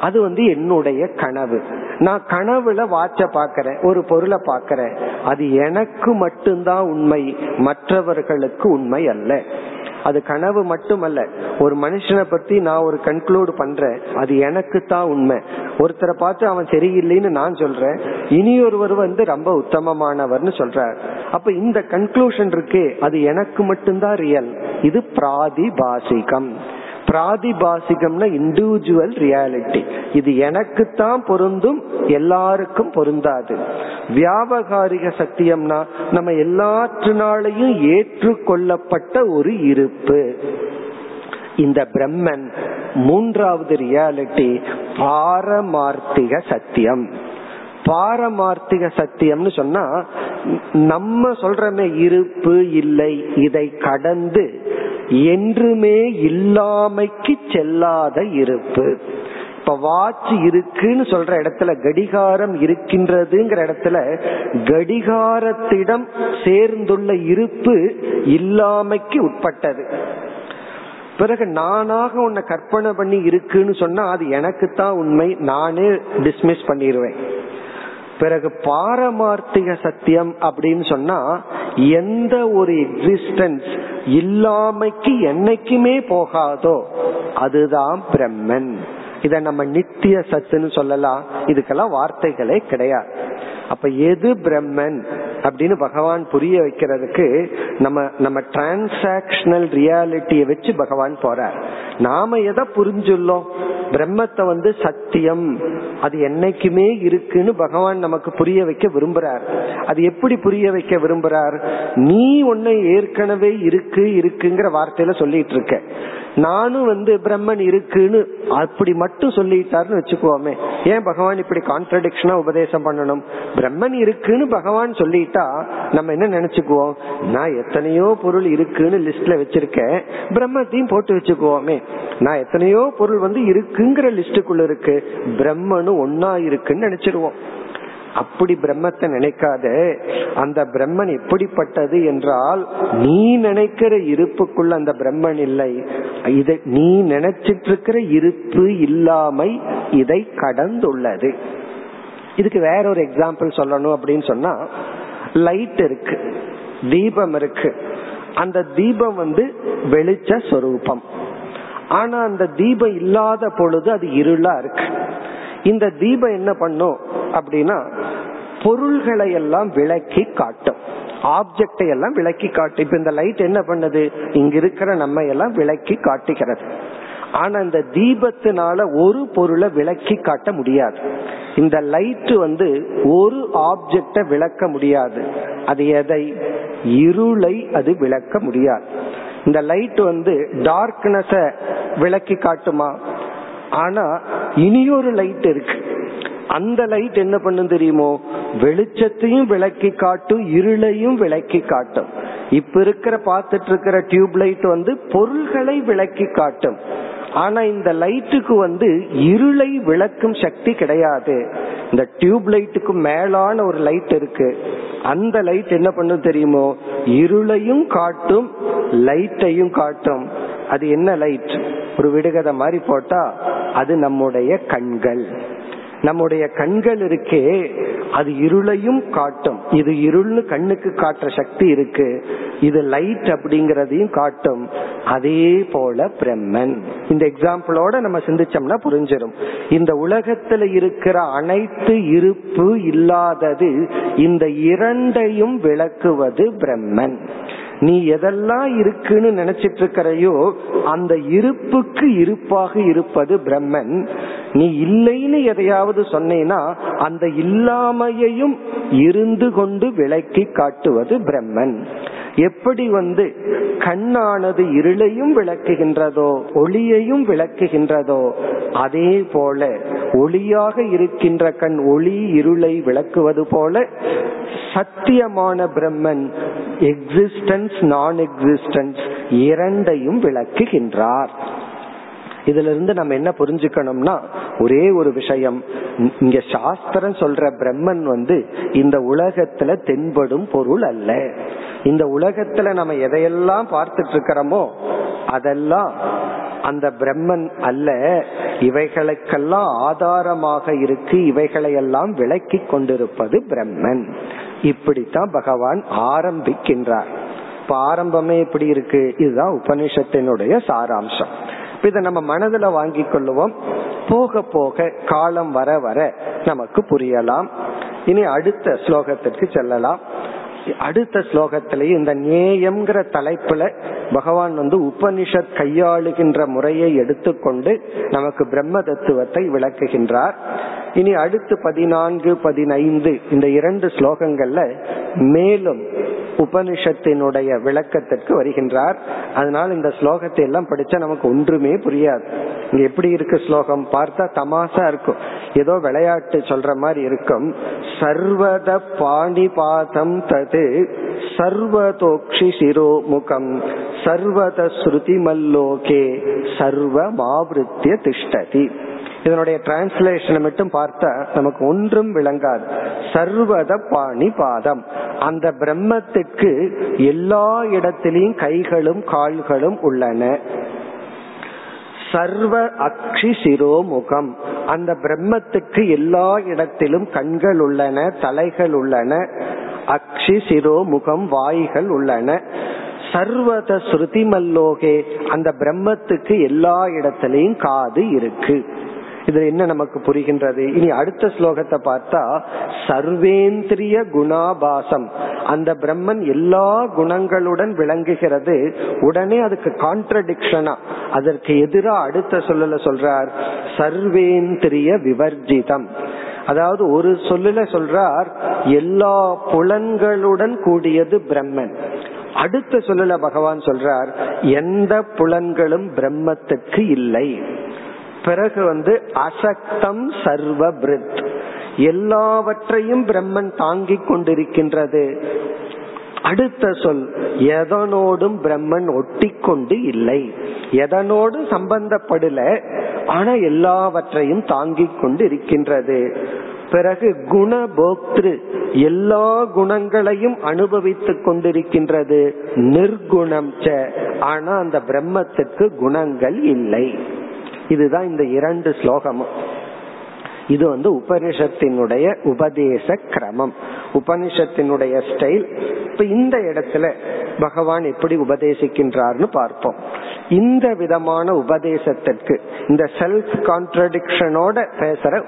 அது வந்து என்னுடைய கனவு. நான் கனவுல வாட்ச பாக்கிறேன். ஒரு பொருளை பாக்கிறேன். அது எனக்கு மட்டும்தான் உண்மை. மற்றவர்களுக்கு உண்மை அல்ல. அது கனவு மட்டுமல்ல ஒரு மனுஷனை பத்தி நான் ஒரு கன்க்ளூட் பண்றேன் அது எனக்கு தான் உண்மை. ஒருத்தரை பார்த்து அவன் சரியில்லைன்னு நான் சொல்றேன் இனி ஒருவர் வந்து ரொம்ப உத்தமமானவர்னு சொல்றார். அப்ப இந்த கன்க்ளூஷன் இருக்கு அது எனக்கு மட்டும்தான் ரியல் இது பிராதிபாசிகம். பிராதிபாசிகம்னா இண்டிவிஜுவல் ரியாலிட்டி இது எனக்கு தான் பொருந்தும் எல்லாருக்கும் பொருந்தாது. வியாபகாரிக சத்தியம்னா நம்ம எல்லாற்றினாலையும் ஏற்றுக்கொள்ளப்பட்ட ஒரு இருப்பு. இந்த பிரம்மன் மூன்றாவது ரியாலிட்டி பாரமார்த்திக சத்தியம். பாரமார்த்திக சத்தியம்னு சொன்னா நம்ம சொல்றமே இருப்பு இல்லை இதை கடந்து என்றுமே இல்லாமைக்கு செல்லாத இருப்பு. இப்ப வாட்ச் இருக்குன்னு சொல்ற இடத்துல கடிகாரம் இருக்கின்றதுங்கிற இடத்துல கடிகாரத்திடம் சேர்ந்துள்ள இருப்பு இல்லாமைக்கு உட்பட்டது. பிறகு நானாக உன்னை கற்பனை பண்ணி இருக்குன்னு சொன்னா அது எனக்கு தான் உண்மை நானே டிஸ்மிஸ் பண்ணிடுவேன் பிறகு பாரமார்த்திக சத்தியம் அப்படின்னு சொன்னா எந்த ஒரு எக்ஸிஸ்டன்ஸ் இல்லாமைக்கு என்னைக்குமே போகாதோ அதுதான் பிரம்மன். இத நம்ம நித்திய சத்துன்னு சொல்லலாம். இதுக்கெல்லாம் வார்த்தைகளே கிடையாது. அப்ப எது பிரம்மன்? அப்படின்னு பகவான் புரிய வைக்கிறதுக்கு நம்ம நம்ம டிரான்சாக்சனல் ரியாலிட்டியை வச்சு பகவான் போறார். நாம எதை புரிஞ்சுள்ளோம்? பிரம்மத்தை வந்து சத்தியம். அது என்னைக்குமே இருக்குன்னு பகவான் நமக்கு புரிய வைக்க விரும்புறார். அது எப்படி புரிய வைக்க விரும்புறார்? நீ உன்னை ஏற்கனவே இருக்கு இருக்குங்கிற வார்த்தையில சொல்லிட்டு இருக்க. நானும் வந்து பிரம்மன் இருக்குன்னு அப்படி மட்டும் சொல்லிட்டாருன்னு வச்சுக்கோமே. ஏன் பகவான் இப்படி கான்ட்ரடிக்ஷனா உபதேசம் பண்ணணும்? பிரம்மன் இருக்குன்னு பகவான் சொல்லிட்டா நம்ம என்ன நினைச்சுக்குவோம்? நான் எத்தனையோ பொருள் இருக்குன்னு லிஸ்ட்ல வச்சிருக்கேன். பிரம்மத்தையும் போட்டு வச்சுக்குவோமே. நான் எத்தனையோ பொருள் வந்து இருக்குங்கிற லிஸ்டுக்குள்ள இருக்கு. பிரம்மனும் ஒன்னா இருக்குன்னு நினைச்சிருவோம். அப்படி பிரம்மத்தை நினைக்காத. அந்த பிரம்மன் எப்படிப்பட்டது என்றால் நீ நினைக்கிற இருப்புக்குள்ள அந்த பிரம்மன் இல்லை. இதை நீ நினைச்சிட்டு இருக்கிற இருப்பு இல்லாமை இதை கடந்துள்ளது. இதுக்கு வேற ஒரு எக்ஸாம்பிள் சொல்லணும் அப்படின்னு சொன்னா லைட் இருக்கு தீபம் இருக்கு. அந்த தீபம் வந்து வெளிச்ச சொரூபம். ஆனா அந்த தீபம் இல்லாத பொழுது அது இருளா இருக்கு. இந்த தீபம் என்ன பண்ணும் அப்படின்னா பொருள்களை எல்லாம் விளக்கி காட்டும். ஆப்ஜெக்டை எல்லாம் விளக்கி காட்டு. இப்ப இந்த லைட் என்ன பண்ணுது? இங்க இருக்கிற நம்ம எல்லாம் விளக்கி காட்டுகிறது. ஆனா இந்த தீபத்தினால ஒரு பொருளை விளக்கி காட்ட முடியாது. இந்த லைட் வந்து ஒரு ஆப்ஜெக்ட விளக்க முடியாது. அது எதை? இருளை அது விளக்க முடியாது. இந்த லைட் வந்து டார்க்னஸ விளக்கி காட்டுமா? ஆனா இனியொரு லைட் இருக்கு. அந்த லைட் என்ன பண்ணும் தெரியுமோ? வெளிச்சத்தையும் விளக்கி காட்டும் இருளையும் விளக்கி காட்டும். இப்ப இருக்கிற பார்த்துட்டு இருக்கிற டியூப் லைட் வந்து பொருள்களை விளக்கி காட்டும். ஆனா இந்த லைட்டுக்கு வந்து இருளை விளக்கும் சக்தி கிடையாது. இந்த டியூப் லைட்டுக்கு மேலான ஒரு லைட் இருக்கு. அந்த லைட் என்ன பண்ணும் தெரியுமோ? இருளையும் காட்டும் லைட்டையும் காட்டும். அது என்ன லைட் ஒரு விடுகதை மாதிரி போட்டா அது நம்முடைய கண்கள். நம்முடைய கண்கள் இருக்கே அது இருளையும் காட்டும். இது இருள்னு கண்ணுக்கு காட்டுற சக்தி இருக்கு. இது லைட் அப்படிங்கறதையும் காட்டும். அதே போல பிரம்மன். இந்த எக்ஸாம்பிளோட நம்ம சிந்திச்சோம்னா புரிஞ்சிடும் இந்த உலகத்துல இருக்கிற அனைத்து இருப்பு இல்லாதது இந்த இரண்டையும் விளக்குவது பிரம்மன். நீ எதெல்லாம் இருக்குன்னு நினைச்சிட்டு இருக்கிறையோ அந்த இருப்புக்கு இருப்பாக இருப்பது பிரம்மன். நீ இல்லைன்னு எதையாவது சொன்னேன்னா அந்த இல்லாமையையும் இருந்து கொண்டு விளக்கி காட்டுவது பிரம்மன். எப்படி வந்து கண்ணானது இருளையும் விளக்குகின்றதோ ஒளியையும் விளக்குகின்றதோ அதே போல ஒளியாக இருக்கின்ற கண் ஒளி இருளை விளக்குவது போல சத்தியமான பிரம்மன் எக்ஸிஸ்டன்ஸ் நான் எக்ஸிஸ்டன்ஸ் இரண்டையும் விளக்குகின்றார். இதுல இருந்து நம்ம என்ன புரிஞ்சுக்கணும்னா ஒரே ஒரு விஷயம். இங்க சாஸ்திரம் சொல்ற பிரம்மன் வந்து இந்த உலகத்துல தென்படும் பொருள் அல்ல. இந்த உலகத்துல நம்ம எதையெல்லாம் பார்த்துட்டு இருக்கிறோமோ அதெல்லாம் அந்த பிரம்மன் அல்ல. இவைகளுக்கெல்லாம் ஆதாரமாக இருக்கு. இவைகளையெல்லாம் விளக்கி கொண்டிருப்பது பிரம்மன். இப்படித்தான் பகவான் ஆரம்பிக்கின்றார். இப்ப ஆரம்பமே இப்படி இருக்கு. இதுதான் உபனிஷத்தினுடைய சாராம்சம். இதை நம்ம மனதுல வாங்கி கொள்ளுவோம். போக போக காலம் வர வர நமக்கு புரியலாம். இனி அடுத்த ஸ்லோகத்திற்கு செல்லலாம். அடுத்த ஸ்லோகத்திலேயே இந்த நேயம்ங்கிற தலைப்புல பகவான் வந்து உபனிஷத் கையாளுகின்ற முறையை எடுத்துக்கொண்டு நமக்கு பிரம்ம தத்துவத்தை விளக்குகின்றார். இனி அடுத்து பதினான்கு பதினைந்து இந்த இரண்டு ஸ்லோகங்கள்ல மேலும் உபனிஷத்தினுடைய விளக்கத்திற்கு வருகின்றார். அதனால் இந்த ஸ்லோகத்தை எல்லாம் படிச்சா நமக்கு ஒன்றுமே புரியாது. இங்க எப்படி இருக்கு ஸ்லோகம்? பார்த்தா தமாசா இருக்கும். ஏதோ விளையாட்டு சொல்ற மாதிரி இருக்கும். சர்வத பாணிபாதம் தது சர்வதோக்ஷி சிரோமுகம் சர்வத ஸ்ருதி மல்லோகே சர்வமாவிருத்திய திஷ்டதி. இதனுடைய டிரான்ஸ்லேஷனை மட்டும் பார்த்தா நமக்கு ஒன்றும் விளங்காது. சர்வத பாணி பாதம் அந்த பிரம்மத்துக்கு எல்லா இடத்திலையும் கைகளும் கால்களும் உள்ளன. சர்வ அக்ஷி சிரோமுகம். அந்த பிரம்மத்துக்கு எல்லா இடத்திலும் கண்கள் உள்ளன தலைகள் உள்ளன. அக்ஷி சிரோ முகம் வாய்கள் உள்ளன. சர்வத ஸ்ருதி மல்லோகே அந்த பிரம்மத்துக்கு எல்லா இடத்திலையும் காது இருக்கு. இதுல என்ன நமக்கு புரிகின்றது? இனி அடுத்த ஸ்லோகத்தை பார்த்தா சர்வேந்திரிய குணாபாசம். அந்த பிரம்மன் எல்லா குணங்களுடன் விளங்குகிறது. உடனே அதுக்கு கான்ட்ரடிக்ஷனா அதற்கு எதிராக அடுத்த சொல்லல சொல்றார். சர்வேந்திரிய விவர்ஜிதம். அதாவது ஒரு சொல்லுல சொல்றார் எல்லா புலன்களுடன் கூடியது பிரம்மன். அடுத்த சொல்லல பகவான் சொல்றார் எந்த புலன்களும் பிரம்மத்துக்கு இல்லை. பிறகு வந்து அசக்தம் சர்வ பிரித். எல்லாவற்றையும் பிரம்மன் தாங்கிக் கொண்டிருக்கின்றது. அடுத்த சொல் எதனோடும் பிரம்மன் ஒட்டி கொண்டு இல்லை. எதனோடு சம்பந்தப்படல ஆனா எல்லாவற்றையும் தாங்கிக் கொண்டு இருக்கின்றது. பிறகு குணபோக்திரு எல்லா குணங்களையும் அனுபவித்துக் கொண்டிருக்கின்றது. நிர்குணம் ஆனா அந்த பிரம்மத்துக்கு குணங்கள் இல்லை. இதுதான் இந்த இரண்டு ஸ்லோகமும். இது வந்து உபனிஷத்தினுடைய உபதேச கிரமம். உபனிஷத்தினுடைய ஸ்டைல் இப்ப இந்த இடத்துல பகவான் எப்படி உபதேசிக்கின்றார்னு பார்ப்போம். இந்த விதமான உபதேசத்திற்கு இந்த செல்ஃப் கான்ட்ரடிக்ஷனோட பேசுற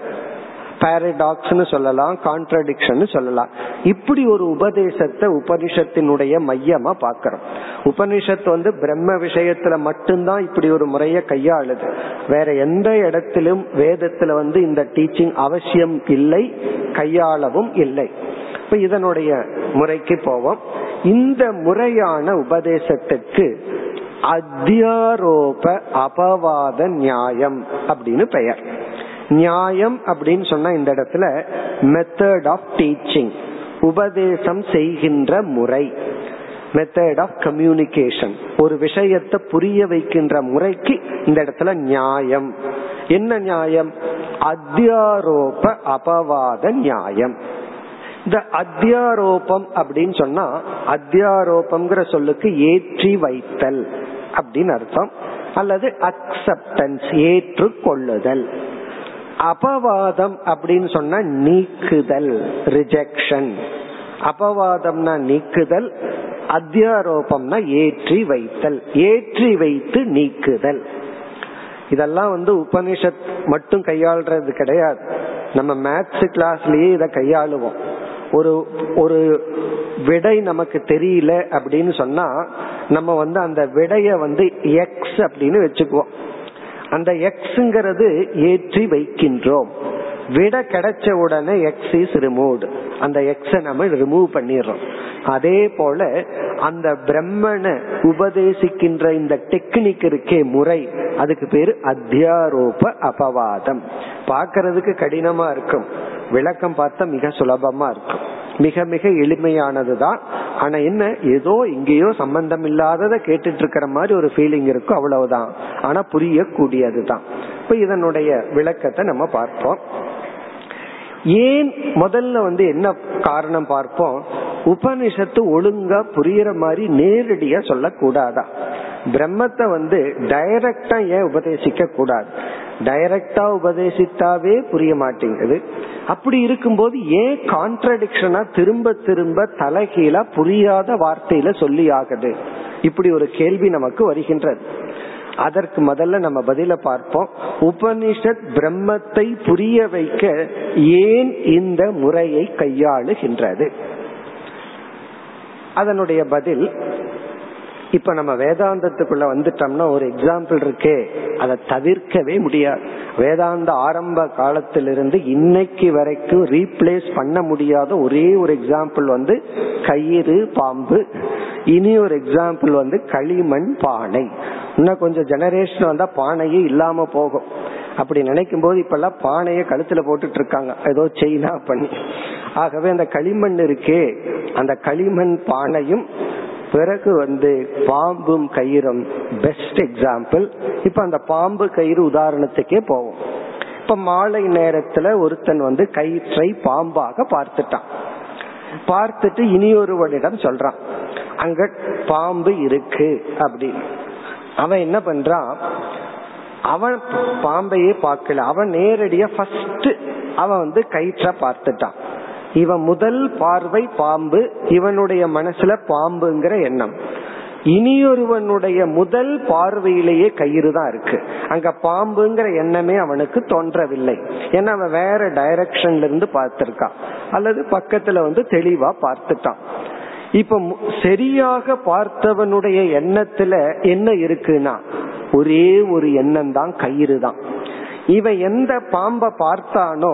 பாரடாக்ஸ்னு சொல்லலாம் கான்ட்ரடிக்ஷன் சொல்லலாம். இப்படி ஒரு உபதேசத்தை உபனிஷத்தினுடைய மையமா பாக்கிறோம் உபனிஷத் வந்து பிரம்ம விஷயத்துல மட்டும்தான் இப்படி ஒரு முறைய கையாளுது. வேற எந்த இடத்திலும் வேதத்துல வந்து இந்த டீச்சிங் அவசியம் இல்லை கையாளவும் இல்லை. இப்ப இதனுடைய முறைக்கு போவோம். இந்த முறையான உபதேசத்துக்கு அத்தியாரோப அபவாத நியாயம் அப்படின்னு பெயர். நியாயம் அப்படின்னு சொன்னா இந்த இடத்துல மெத்தட் ஆஃப் டீச்சிங் உபதேசம் செய்கின்ற முறை மெத்தட் ஆஃப் கம்யூனிகேஷன் ஒரு விஷயத்தை புரிய வைக்கின்ற முறைக்கு இந்த இடத்துல நியாயம். என்ன நியாயம்? அத்தியாரோப அபவாத நியாயம். இந்த அத்தியாரோபம் அப்படின்னு சொன்னா அத்தியாரோபம்ங்கிற சொல்லுக்கு ஏற்றி வைத்தல் அப்படின்னு அர்த்தம். அல்லது அக்செப்டன்ஸ் ஏற்றுக்கொள்ளுதல். அபவாதம் அப்படின்னு சொன்னா நீக்குதல் ரிஜெக்ஷன் அபவாதம்னா நீக்குதல் அத்தியாரோபம்னா ஏற்றி வைத்தல். ஏற்றி வைத்து நீக்குதல். இதெல்லாம் வந்து உபனிஷத் மட்டும் கையாள்றது கிடையாது. நம்ம மேத்ஸ் கிளாஸ்லயே இதை கையாளுவோம். ஒரு ஒரு விடை நமக்கு தெரியல அப்படின்னு சொன்னா நம்ம வந்து அந்த விடைய வந்து எக்ஸ் அப்படின்னு வச்சுக்குவோம். அந்த எக்ஸ்ங்கிறது ஏற்றி வைக்கின்றோம். விட கிடைச்ச உடனே எக்ஸ் இஸ் ரிமூவ்டு அந்த எக்ஸ நம்ம ரிமூவ் பண்ணிடுறோம். அதே போல அந்த பிரம்மனை உபதேசிக்கின்ற இந்த டெக்னிக் இருக்கே முறை அதுக்கு பேரு அத்தியாரோப அபவாதம். பார்க்கறதுக்கு கடினமா இருக்கும். விளக்கம் பார்த்தா மிக சுலபமா இருக்கும். மிக மிக எளிமையானதுதான். ஆனா என்ன ஏதோ இங்கேயோ சம்பந்தம் இல்லாதத கேட்டுட்டு இருக்கிற மாதிரி ஒரு ஃபீலிங் இருக்கும் அவ்வளவுதான். ஆனா புரியக்கூடியதுதான். இப்ப இதனுடைய விளக்கத்தை நம்ம பார்ப்போம். ஏன் முதல்ல வந்து என்ன காரணம் பார்ப்போம்? உபனிஷத்து ஒழுங்கா புரியற மாதிரி நேரடியா சொல்லக்கூடாதா? பிரம்மத்தை வந்து டைரக்டா ஏன் உபதேசிக்க கூடாது டைரக்டா உபதேசித்தாவே புரிய மாட்டேங்குது. அப்படி இருக்கும்போது ஏன் கான்ட்ரடிக்ஷனா திரும்ப திரும்ப தலைகீழா புரியாத வார்த்தையில சொல்லி ஆகுது. இப்படி ஒரு கேள்வி நமக்கு வருகின்றது. அதற்கு முதல்ல நம்ம பதில பார்ப்போம். உபனிஷத் பிரம்மத்தை புரிய வைக்க ஏன் இந்த முறையை கையாளுகின்றது? அதனுடைய பதில் இப்ப நம்ம வேதாந்தத்துக்குள்ள வந்துட்டோம்னா ஒரு எக்ஸாம்பிள் இருக்கே. அதை தவிர்க்கவே முடியாது. வேதாந்த ஆரம்ப காலத்திலிருந்து இன்னைக்கு வரைக்கும் ரீப்ளேஸ் பண்ண முடியாத ஒரே ஒரு எக்ஸாம்பிள் வந்து கயிறு பாம்பு. இனி ஒரு எக்ஸாம்பிள் வந்து களிமண் பானை. இன்னும் கொஞ்சம் ஜெனரேஷன் வந்தா பானையே இல்லாம போகும். அப்படி நினைக்கும் போது இப்ப எல்லாம் பானைய கழுத்துல போட்டுட்டு இருக்காங்க. ஏதோ செயினா பண்ணி. ஆகவே அந்த களிமண் இருக்கே. அந்த களிமண் பானையும் பிறகு வந்து பாம்பும் கயிறும் பெஸ்ட் எக்ஸாம்பிள் இப்ப அந்த பாம்பு கயிறு உதாரணத்துக்கே போவோம். இப்ப மாலை நேரத்துல ஒருத்தன் வந்து கயிற்றை பாம்பாக பார்த்துட்டான். பார்த்துட்டு இனி ஒருவனிடம் சொல்றான் அங்க பாம்பு இருக்கு அப்படின்னு. அவன் என்ன பண்றான்? அவன் பாம்பையே பார்க்கல. அவன் நேரடியா ஃபர்ஸ்ட் அவன் வந்து கயிற்ற பார்த்துட்டான். இவன் முதல் பார்வை பாம்பு இவனுடைய மனசுல பாம்புங்கிற எண்ணம். இனியொருவனுடைய முதல் பார்வையிலேயே கயிறு தான் இருக்கு. அங்க பாம்புங்கிற எண்ணமே அவனுக்கு தோன்றவில்லை. ஏன்னா அவன் வேற டைரக்ஷன்ல இருந்து பார்த்திருக்கான். அல்லது பக்கத்துல வந்து தெளிவா பார்த்துட்டான். இப்ப சரியாக பார்த்தவனுடைய எண்ணத்துல என்ன இருக்குன்னா ஒரே ஒரு எண்ணம் தான் கயிறு தான் இவன் எந்த பாம்பை பார்த்தானோ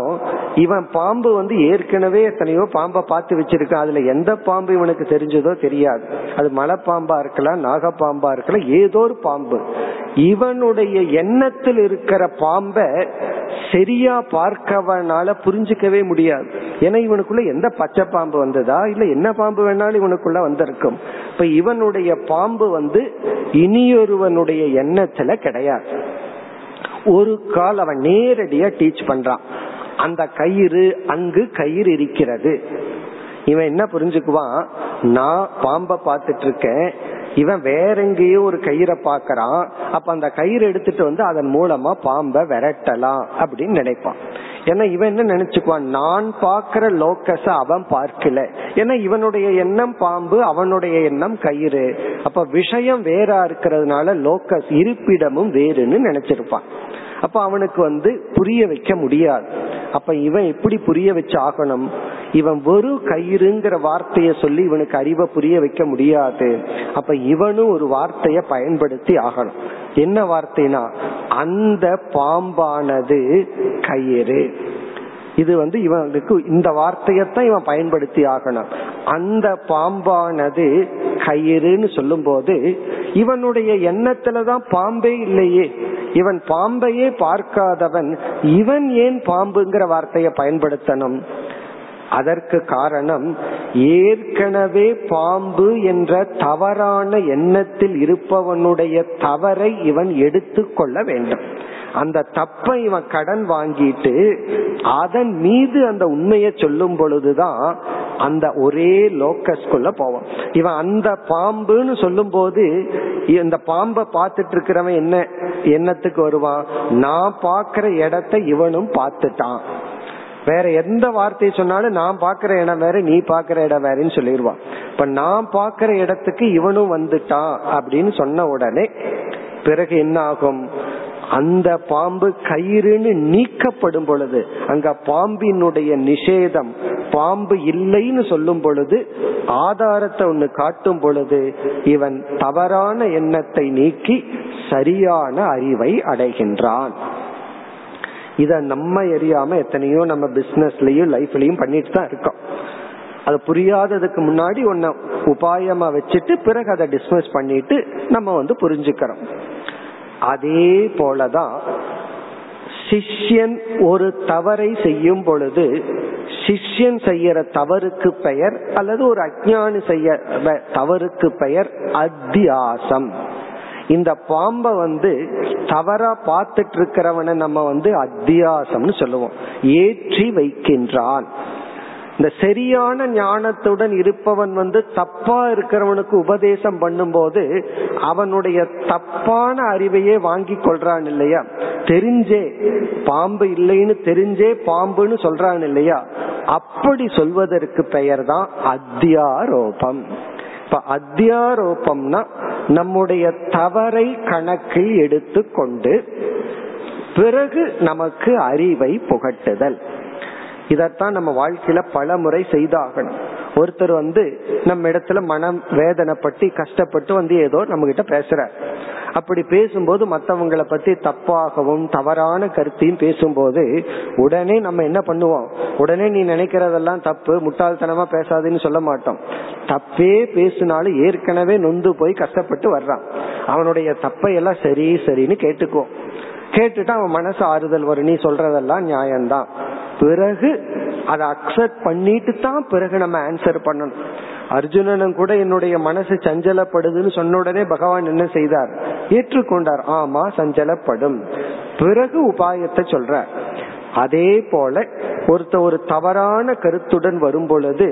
இவன் பாம்பு வந்து ஏற்கனவே எத்தனையோ பாம்பை பார்த்து வச்சிருக்கான். அதுல எந்த பாம்பு இவனுக்கு தெரிஞ்சதோ தெரியாது. அது மலை பாம்பா இருக்கலாம் நாகப்பாம்பா இருக்கலாம் ஏதோ ஒரு பாம்பு. இவனுடைய எண்ணத்தில் இருக்கிற பாம்பை சரியா பார்க்கவனால புரிஞ்சுக்கவே முடியாது. ஏன்னா இவனுக்குள்ள எந்த பச்சை பாம்பு வந்ததா இல்ல என்ன பாம்பு வேணாலும் இவனுக்குள்ள வந்திருக்கும். இப்ப இவனுடைய பாம்பு வந்து இனியொருவனுடைய எண்ணத்துல கிடையாது. ஒரு கால் அவன் நேரடியா டீச் பண்றான். அந்த கயிறு அங்கு கயிறு இருக்கிறது. இவன் என்ன புரிஞ்சுக்குவான்? நான் பாம்ப பாத்துட்டு இருக்கேன் இவன் வேற எங்கேயோ ஒரு கயிறை பாக்குறான் அப்ப அந்த கயிறு எடுத்துட்டு வந்து அதன் மூலமா பாம்ப விரட்டலாம் அப்படின்னு நினைப்பான். ஏன்னா இவன் என்ன நினைச்சுக்குவான்? நான் பாக்குற லோக்கஸ அவன் பார்க்கல. ஏன்னா இவனுடைய எண்ணம் பாம்பு அவனுடைய எண்ணம் கயிறு. அப்ப விஷயம் வேறா இருக்கிறதுனால லோக்கஸ் இருப்பிடமும் வேறுன்னு நினைச்சிருப்பான். அப்ப அவனுக்கு வந்து புரிய வைக்க முடியாது. அப்ப இவன் எப்படி புரிய வச்சு ஆகணும் இவன் வெறும் கயிறுங்கிற வார்த்தைய சொல்லி இவனுக்கு அறிவை புரிய வைக்க முடியாது. அப்ப இவனும் ஒரு வார்த்தைய பயன்படுத்தி ஆகணும். என்ன வார்த்தைனா அந்த பாம்பானது கயிறு. இது வந்து இவனுக்கு இந்த வார்த்தையத்தான் இவன் பயன்படுத்தி ஆகணும். அந்த பாம்பானது கயிறுன்னு சொல்லும் போது இவனுடைய எண்ணத்துலதான் பாம்பே இல்லையே. இவன் பாம்பையே பார்க்காதவன் இவன் ஏன் பாம்புங்கிற வார்த்தையை பயன்படுத்தணும்? அதற்கு காரணம் ஏற்கனவே பாம்பு என்ற தவறான எண்ணத்தில் இருப்பவனுடைய தவறை இவன் எடுத்து கொள்ள வேண்டும். அந்த தப்பை இவன் கடன் வாங்கிட்டு அதன் மீது அந்த உண்மையை சொல்லும் பொழுதுதான் அந்த ஒரே லோக்கஸ்குள்ள போவான். இவன் அந்த பாம்புன்னு சொல்லும் போது இந்த பாம்பை பார்த்துட்டு இருக்கிறவன் என்ன எண்ணத்துக்கு வருவான்? நான் பாக்குற இடத்தை இவனும் பார்த்துட்டான். வேற எந்த வார்த்தையை சொன்னாலும் நான் பாக்குற இடம் வேற நீ பாக்குற இடம் வேறன்னு சொல்லிடுவான். இப்ப நான் பாக்குற இடத்துக்கு இவனும் வந்துட்டான் அப்படின்னு சொன்ன உடனே பிறகு என்ன ஆகும் அந்த பாம்பு கயிறுன்னு நீக்கப்படும் பொழுது அங்க பாம்பினுடைய நிஷேதம் பாம்பு இல்லைன்னு சொல்லும் பொழுது ஆதாரத்தை ஒண்ணு காட்டும் பொழுது இவன் தவறான எண்ணத்தை நீக்கி சரியான அறிவை அடைகின்றான். இத நம்ம எரியாம எத்தனையோ நம்ம பிசினஸ்லயும் லைஃப்லயும் பண்ணிட்டு தான் இருக்கோம். அது புரியாததுக்கு முன்னாடி ஒன்ன உபாயமா வச்சுட்டு பிறகு அதை டிஸ்மிஸ் பண்ணிட்டு நம்ம வந்து புரிஞ்சுக்கிறோம். அதே போலதான் சிஷ்யன் ஒரு தவறை செய்யும் பொழுது சிஷ்யன் செய்யற தவறுக்கு பெயர் அல்லது ஒரு அஜானி செய்ய தவறுக்கு பெயர் அத்தியாசம். இந்த பாம்ப வந்து தவறா பார்த்துட்டு இருக்கிறவனை நம்ம வந்து அத்தியாசம்னு சொல்லுவோம். ஏற்றி வைக்கின்றான். இந்த சரியான ஞானத்துடன் இருப்பவன் வந்து தப்பா இருக்கிறவனுக்கு உபதேசம் பண்ணும்போது அவனுடைய தப்பான அறிவையே வாங்கி கொள்றான் இல்லையா? தெரிஞ்சே பாம்பு இல்லைன்னு தெரிஞ்சே பாம்புன்னு சொல்றான் இல்லையா? அப்படி சொல்வதற்கு பெயர் தான் அத்தியாரோபம். இப்ப அத்தியாரோபம்னா நம்முடைய தவறை கணக்கில் எடுத்துக்கொண்டு பிறகு நமக்கு அறிவை புகட்டுதல். இதத்தான் நம்ம வாழ்க்கையில பல முறை செய்தாகணும். ஒருத்தர் வந்து நம்ம இடத்துல மனம் வேதனைப்பட்டு கஷ்டப்பட்டு வந்து ஏதோ நம்ம கிட்ட பேசுற அப்படி பேசும்போது மற்றவங்களை பத்தி தப்பாகவும் தவறான கருத்தையும் பேசும்போது உடனே நம்ம என்ன பண்ணுவோம்? உடனே நீ நினைக்கிறதெல்லாம் தப்பு முட்டாள்தனமா பேசாதுன்னு சொல்ல மாட்டோம். தப்பே பேசினாலும் ஏற்கனவே நொந்து போய் கஷ்டப்பட்டு வர்றான். அவனுடைய தப்பை எல்லாம் சரி சரின்னு கேட்டுக்குவோம். கேட்டுட்டு அவன் மனசு ஆறுதல் வரும். நீ சொல்றதெல்லாம் நியாயம்தான். பிறகு அதை அக்செப்ட் பண்ணிட்டு தான் பிறகு நம்ம ஆன்சர் பண்ணணும். அர்ஜுனனும் கூட என்னுடைய மனசு சஞ்சலப்படுதுன்னு சொன்ன உடனே பகவான் என்ன செய்தார்? ஏற்றுக்கொண்டார். ஆமா சஞ்சலப்படும். பிறகு உபாயத்தை சொல்ற அதே போல ஒருத்த ஒரு தவறான கருத்துடன் வரும் பொழுது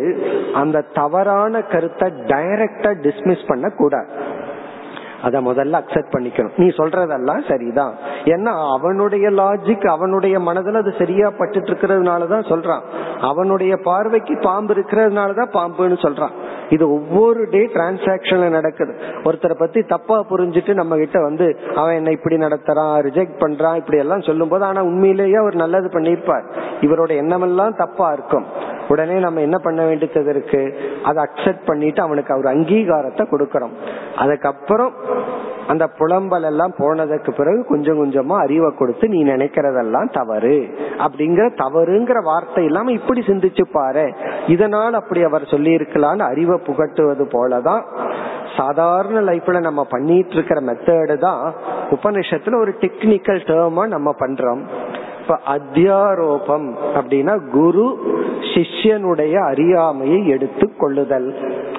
அந்த தவறான கருத்தை டைரக்டா டிஸ்மிஸ் பண்ண கூடாது அத முதல்ல அக்செப்ட் பண்ணிக்கணும். நீ சொல்றதெல்லாம் சரிதான். ஏன்னா அவனுடைய லாஜிக் அவனுடைய மனதில் அது சரியா பட்டுட்டு இருக்கிறதுனாலதான் சொல்றான். அவனுடைய பார்வைக்கு பாம்பு இருக்கிறதுனாலதான் பாம்புன்னு சொல்றான். இது ஒவ்வொரு டே டிரான்சாக்சன்ல நடக்குது. ஒருத்தரை பத்தி தப்பா புரிஞ்சுட்டு நம்ம கிட்ட வந்து அவன் என்ன இப்படி நடத்துறான் ரிஜெக்ட் பண்றான் இப்படி எல்லாம் சொல்லும் போது ஆனா உண்மையிலேயே அவர் நல்லது பண்ணிருப்பார் இவரோட எண்ணமெல்லாம் தப்பா இருக்கும். உடனே நம்ம என்ன பண்ண வேண்டியது இருக்கு? அதை அக்செப்ட் பண்ணிட்டு அவனுக்கு அவர் அங்கீகாரத்தை கொடுக்கறோம் அதுக்கப்புறம் அந்த புலம்பல் எல்லாம் போனதுக்கு பிறகு கொஞ்சம் கொஞ்சமா அறிவை கொடுத்து நீ நினைக்கிறதெல்லாம் தவறு. அப்படிங்கிற தவறுங்கிற வார்த்தை இல்லாம இப்படி சிந்திச்சு பாரு. இதனால் அப்படி அவர் சொல்லி இருக்கலாம்னு அறிவை புகட்டுவது போலதான் சாதாரண லைஃப்ல நம்ம பண்ணிட்டு இருக்கிற மெத்தடு தான் உபனிஷத்துல ஒரு டெக்னிக்கல் டேர்மா நம்ம பண்றோம். இப்ப அத்தியாரோபம் அப்படின்னா குரு சிஷ்யனுடைய அறியாமையை எடுத்து கொள்ளுதல்.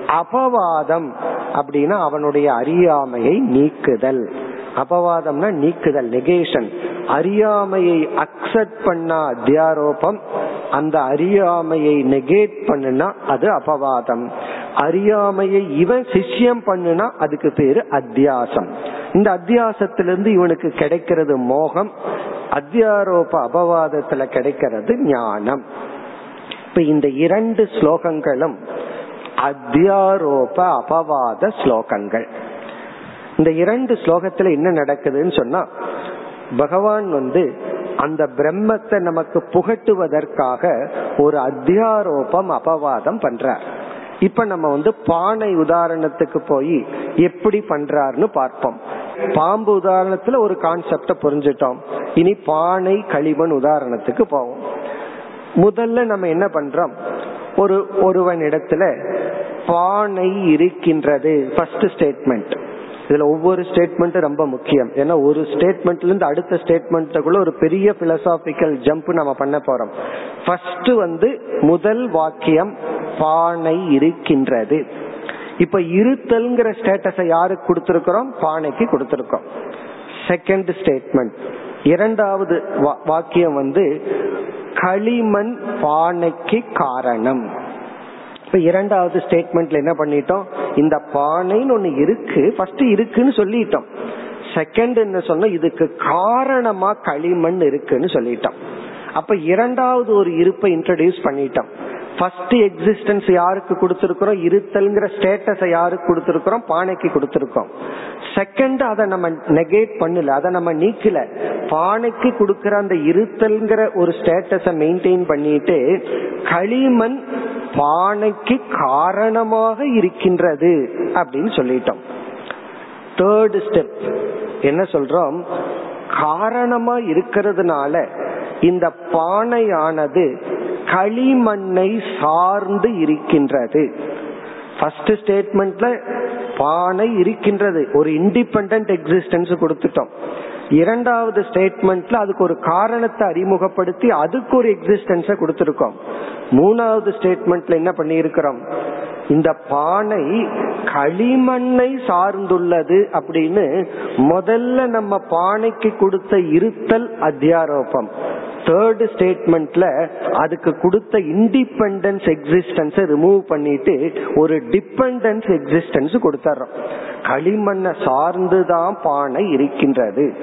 அபவாதம் அப்படின்னா அவனுடைய அறியாமையை நீக்குதல். அபவாதம்னா நீக்குதல் நெகேஷன் அறியாமையை அக்செப்ட் பண்ணா அத்தியாரோபம் அந்த அறியாமையை நெகேட் பண்ணுனா அது அபவாதம். அறியாமையை இவன் சிஷ்யம் பண்ணுனா அதுக்கு பேரு அத்தியாசம். இந்த அத்தியாசத்திலிருந்து இவனுக்கு கிடைக்கிறது மோகம் அத்தியாரோப அபவாதத்துல கிடைக்கிறது ஞானம். இப்ப இந்த இரண்டு ஸ்லோகங்களும் அத்தியாரோப அபவாத ஸ்லோகங்கள். இந்த இரண்டு ஸ்லோகத்துல என்ன நடக்குதுன்னு சொன்னா பகவான் வந்து அந்த பிரம்மத்தை நமக்கு புகட்டுவதற்காக ஒரு அத்தியாரோபம் அபவாதம் பண்றார். இப்ப நம்ம வந்து பானை உதாரணத்துக்கு போய் எப்படி பண்றாருன்னு பார்ப்போம். பாம்பு உதாரணத்துல ஒரு கான்செப்ட புரிஞ்சிட்டோம். இனி பானை களிமண் உதாரணத்துக்கு போவோம். முதல்ல நம்ம என்ன பண்றோம்? ஒரு ஒருவன் இடத்துல பானை இருக்கின்றது. ஃபர்ஸ்ட் ஸ்டேட்மெண்ட் இதுல ஒவ்வொரு ஸ்டேட்மெண்ட் ரொம்ப முக்கியம். ஏன்னா ஒரு ஸ்டேட்மெண்ட்ல இருந்து அடுத்த ஸ்டேட்மெண்ட்டுக்குள்ள ஒரு பெரிய பிலசாபிக்கல் ஜம்ப் நம்ம பண்ண போறோம். ஃபர்ஸ்ட் வந்து முதல் வாக்கியம் பானை இருக்கின்றது. இப்ப இருத்தல்ங்கிற ஸ்டேட்டஸை யாருக்கு கொடுத்திருக்கிறோம்? பானைக்கு கொடுத்திருக்கோம் செகண்ட் ஸ்டேட்மெண்ட் இரண்டாவது வாக்கியம் வந்து களிமண் பானைக்கு காரணம். இப்ப இரண்டாவது ஸ்டேட்மெண்ட்ல என்ன பண்ணிட்டோம்? இந்த பானைன்னு ஒண்ணு இருக்கு ஃபர்ஸ்ட் இருக்குன்னு சொல்லிட்டோம். செகண்ட் என்ன சொன்னா இதுக்கு காரணமா களிமண் இருக்குன்னு சொல்லிட்டோம். அப்ப இரண்டாவது ஒரு இருப்பை இன்ட்ரடியூஸ் பண்ணிட்டோம். ஃபர்ஸ்ட் எக்ஸிஸ்டன்ஸ் யாருக்கு கொடுத்திருக்கிறோம்? இருத்தல்ங்கிற ஸ்டேட்டஸ யாருக்கு கொடுத்திருக்கிறோம்? பானைக்கு கொடுத்திருக்கோம் செகண்ட் அதை நம்ம நெகேட் பண்ணல அதை நம்ம நீக்கல. பானைக்கு கொடுக்கிற அந்த இருத்தல்ங்கிற ஒரு ஸ்டேட்டஸ மெயின்டைன் பண்ணிட்டு களிமண் பானைக்கு காரணமாக இருக்கின்றது அப்படின்னு சொல்லிட்டோம். தேர்ட் ஸ்டெப் என்ன சொல்றோம்? காரணமா இருக்கிறதுனால இந்த பானையானது களிமண்ணை சார்ந்து இருக்கின்றது. ஃபர்ஸ்ட் ஸ்டேட்மெண்ட்ல பானை இருக்கின்றது. ஒரு இண்டிபெண்ட் எக்ஸிஸ்டன்ஸ் கொடுத்துட்டோம். இரண்டாவது ஸ்டேட்மெண்ட்ல அதுக்கு ஒரு காரணத்தை அறிமுகப்படுத்தி அதுக்கு ஒரு எக்ஸிஸ்டன்ஸ கொடுத்திருக்கோம். மூணாவது ஸ்டேட்மெண்ட்ல என்ன பண்ணியிருக்கிறோம்? இந்த பானை களிமண்ணை சார்ந்துள்ளது அப்படின்னு முதல்ல நம்ம பானைக்கு கொடுத்த இருத்தல் அத்தியாரோபம். தேர்ட் ஸ்டேட்மெண்ட்ல அதுக்கு கொடுத்த இண்டிபெண்டன்ஸ் எக்ஸிஸ்டன்ஸ் ரிமூவ் பண்ணிட்டு ஒரு டிபெண்டன்ஸ் எக்ஸிஸ்டன்ஸ் கொடுத்துறோம் களிமண்ணை சார்ந்துதான் பானை இருக்கின்றது.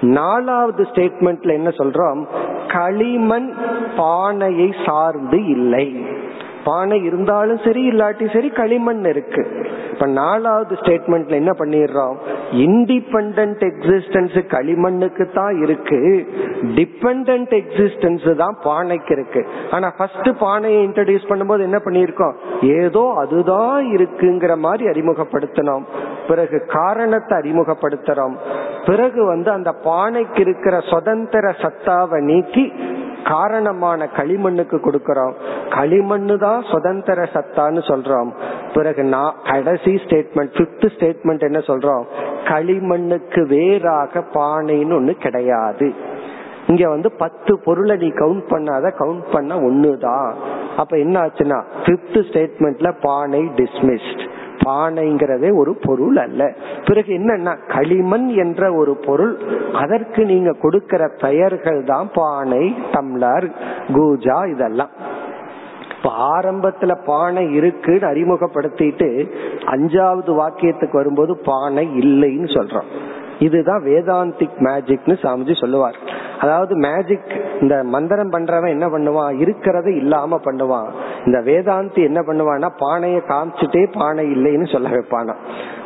நாலாவது ஸ்டேட்மெண்ட்ல என்ன சொல்றோம்? களிமண் பானையை சார்ந்து இல்லை. பானை இருந்தாலும் சரி இல்லாட்டி சரி களிமண் இருக்கு. இப்ப நாலாவது ஸ்டேட்மெண்ட்ல என்ன பண்ணிடுறோம்? இண்டிபெண்ட் எக்ஸிஸ்டன்ஸ் களிமண்ணுக்கு தான் இருக்கு. டிபெண்ட் எக்ஸிஸ்டன்ஸ் தான் பானைக்கு இருக்கு. ஆனா ஃபர்ஸ்ட் பானையை இன்ட்ரடியூஸ் பண்ணும்போது என்ன பண்ணிருக்கோம் ஏதோ அதுதான் இருக்குங்கிற மாதிரி அறிமுகப்படுத்தணும் பிறகு காரணத்தை அறிமுகப்படுத்துறோம். பிறகு வந்து அந்த பானைக்கு இருக்கிற சுதந்திர சத்தாவை நீக்கி காரணமான களிமண்ணுக்கு கொடுக்கறோம். களிமண்ணு தான் சுதந்திர சத்தான்னு சொல்றோம். பிறகு நான் கடைசி ஸ்டேட்மெண்ட் பிப்த் ஸ்டேட்மெண்ட் என்ன சொல்றோம்? களிமண்ணுக்கு வேறாக பானைன்னு ஒண்ணு கிடையாது. இங்க வந்து பத்து பொருளை நீ கவுண்ட் பண்ணாத கவுண்ட் பண்ண ஒண்ணுதான். அப்ப என்ன ஆச்சுன்னா பிப்த் ஸ்டேட்மெண்ட்ல பானை டிஸ்மிஸ்ட் பானைங்கிறதே ஒரு பொருள் அல்ல. பிறகு என்னன்னா களிமண் என்ற ஒரு பொருள் அதற்கு நீங்க கொடுக்கிற பெயர்கள் தான் பானை டம்ளர் கூஜா இதெல்லாம். இப்ப ஆரம்பத்துல பானை இருக்குன்னு அறிமுகப்படுத்திட்டு அஞ்சாவது வாக்கியத்துக்கு வரும்போது பானை இல்லைன்னு சொல்றோம். இதுதான் வேதாந்திக் மேஜிக்னு சாமிஜி சொல்லுவார். அதாவது மேஜிக் இந்த மந்திரம் பண்றவன் என்ன பண்ணுவான்? இருக்கிறத இல்லாம பண்ணுவான். இந்த வேதாந்தி என்ன பண்ணுவான்னா பானையை காமிச்சுட்டே பானை இல்லைன்னு சொல்ல வைப்பானா.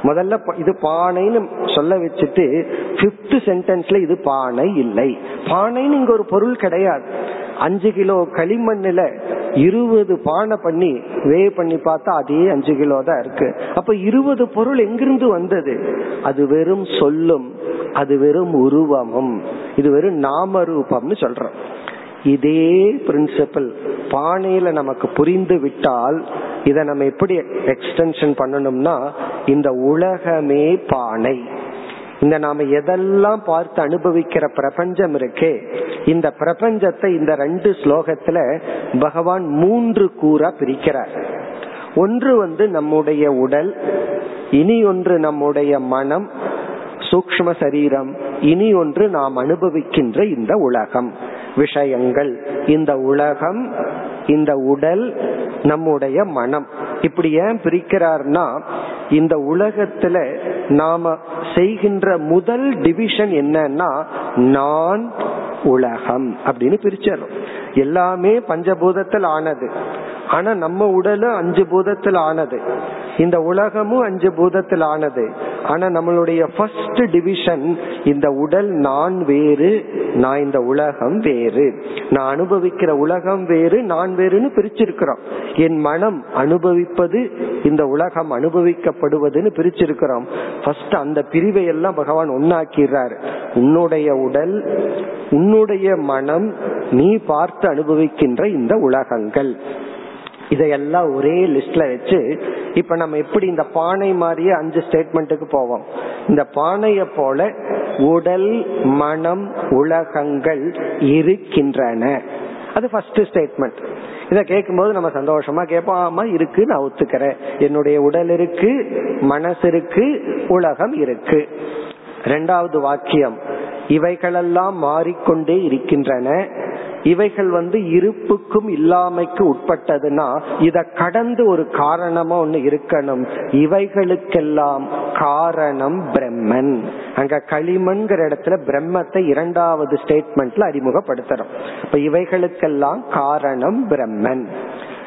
முதல்ல இது பானைன்னு சொல்ல வச்சுட்டு பிப்த் சென்டென்ஸ்ல இது பானை இல்லை. பானைன்னு இங்க ஒரு பொருள் கிடையாது. அஞ்சு கிலோ களிமண்ணுல இருபது பானை பண்ணி வே பண்ணி பார்த்தா அதே அஞ்சு கிலோ தான் இருக்கு. அப்ப இருபது பொருள் எங்கிருந்து வந்தது? அது வெறும் சொல்லும் அது வெறும் உருவமும். இது வெறும் நாம ரூபம்னு சொல்றோம். இதே பிரின்சிபல் பானையில நமக்கு புரிந்து விட்டால் இதை நம்ம எப்படி எக்ஸ்டென்ஷன் பண்ணணும்னா இந்த உலகமே பானை. இந்த நாம எதெல்லாம் பார்த்து அனுபவிக்கிற பிரபஞ்சம் இருக்கே இந்த பிரபஞ்சத்தை இந்த ரெண்டு ஸ்லோகத்துல பகவான் மூன்று கூறா பிரிக்கிறார். ஒன்று வந்து நம்முடைய உடல் இனி ஒன்று நம்முடைய மனம் சூக்ம சரீரம் இனி ஒன்று நாம் அனுபவிக்கின்ற இந்த உலகம். விஷயங்கள் இந்த உலகம் இந்த உடல் நம்முடைய மனம். இப்படி ஏன் பிரிக்கிறார்னா இந்த உலகத்துல நாம செய்கின்ற முதல் டிவிஷன் என்னன்னா நான் உலகம் அப்படின்னு பிரிச்சிடறோம் எல்லாமே பஞ்சபூதத்தில் ஆனது. ஆனா நம்ம உடலும் அஞ்சு பூதத்தில் ஆனது. இந்த உலகமும் அஞ்சு பூதத்தில் ஆனது. ஆனா நம்மளுடைய ஃபர்ஸ்ட் டிவிஷன் இந்த உடல் நான் வேறு நான் இந்த உலகம் வேறு. நான் அனுபவிக்கிற உலகம் வேறு நான் வேறுன்னு பிரிச்சிருக்கிறோம். என் மனம் அனுபவிப்பது இந்த உலகம் அனுபவிக்கப்படுவதுன்னு பிரிச்சிருக்கிறோம். ஃபர்ஸ்ட் அந்த பிரிவை எல்லாம் பகவான் ஒன்னாக்கிறார் உன்னுடைய உடல் உன்னுடைய மனம் நீ பார்த்து அனுபவிக்கின்ற இந்த உலகங்கள். இதையெல்லாம் ஒரே லிஸ்ட்ல வச்சு இப்ப நம்ம எப்படி இந்த பானை மாதிரியே அஞ்சு ஸ்டேட்மெண்ட்டுக்கு போவோம். இந்த பானைய போல உடல் மனம் உலகங்கள் இருக்கின்றன. அது ஃபர்ஸ்ட் ஸ்டேட்மெண்ட் இதை கேட்கும்போது நம்ம சந்தோஷமா கேட்போம் ஆமா இருக்கு நான் ஒத்துக்கிறேன். என்னுடைய உடல் இருக்கு மனசு இருக்கு உலகம் இருக்கு. ரெண்டாவது வாக்கியம். இவைகளெல்லாம் மாறிக்கொண்டே இருக்கின்றன. இவைகள் வந்து இருப்புக்கும் இல்லாமைக்கு உட்பட்டதுன்னா இத கடந்து ஒரு காரணமா ஒண்ணு இருக்கணும். இவைகளுக்கெல்லாம் காரணம் பிரம்மன். அங்க களிமண்ங்கிற இடத்துல பிரம்மத்தை இரண்டாவது ஸ்டேட்மெண்ட்ல அறிமுகப்படுத்துறோம் இப்ப இவைகளுக்கெல்லாம் காரணம் பிரம்மன்.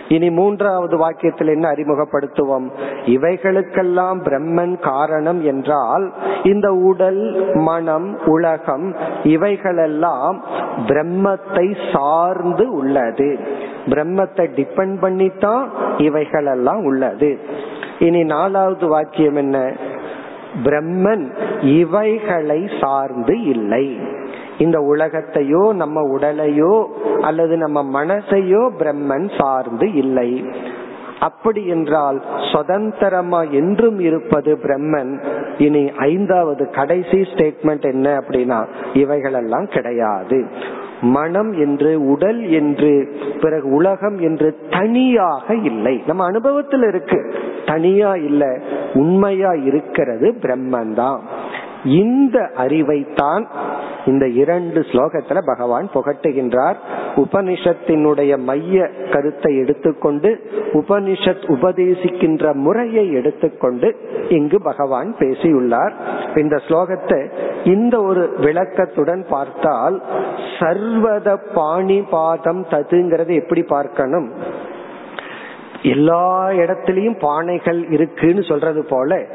இனி மூன்றாவது வாக்கியத்தில் என்ன அறிமுகப்படுத்துவோம்? இவைகளுக்கெல்லாம் பிரம்மன் காரணம் என்றால் இந்த உடல் மனம் உலகம் இவைகளெல்லாம் பிரம்மத்தை சார்ந்து உள்ளது. பிரம்மத்தை டிபெண்ட் பண்ணித்தான் இவைகளெல்லாம் உள்ளது. இனி நாலாவது வாக்கியம் என்ன? பிரம்மன் இவைகளை சார்ந்து இல்லை. இந்த உலகத்தையோ நம்ம உடலையோ அல்லது நம்ம மனசையோ பிரம்மன் சார்ந்து இல்லை. அப்படி என்றால் சுதந்திரமா என்றும் இருப்பது பிரம்மன். இனி ஐந்தாவது கடைசி ஸ்டேட்மெண்ட் என்ன அப்படின்னா இவைகளெல்லாம் கிடையாது. மனம் என்று உடல் என்று பிறகு உலகம் என்று தனியாக இல்லை. நம்ம அனுபவத்தில் இருக்கு. தனியா இல்ல உண்மையா இருக்கிறது பிரம்மன் தான். இந்த அறிவைத்தான் இந்த இரண்டு ஸ்லோகத்துல பகவான் புகட்டுகின்றார். உபனிஷத்தினுடைய மைய கருத்தை எடுத்துக்கொண்டு உபனிஷத் உபதேசிக்கின்ற முறையை எடுத்துக்கொண்டு இங்கு பகவான் பேசியுள்ளார். இந்த ஸ்லோகத்தை இந்த ஒரு விளக்கத்துடன் பார்த்தால் சர்வத பாணிபாதம் ததுங்கிறது எப்படி பார்க்கணும்? எல்லா இடத்திலையும் பானைகள் இருக்குன்னு சொல்றது போல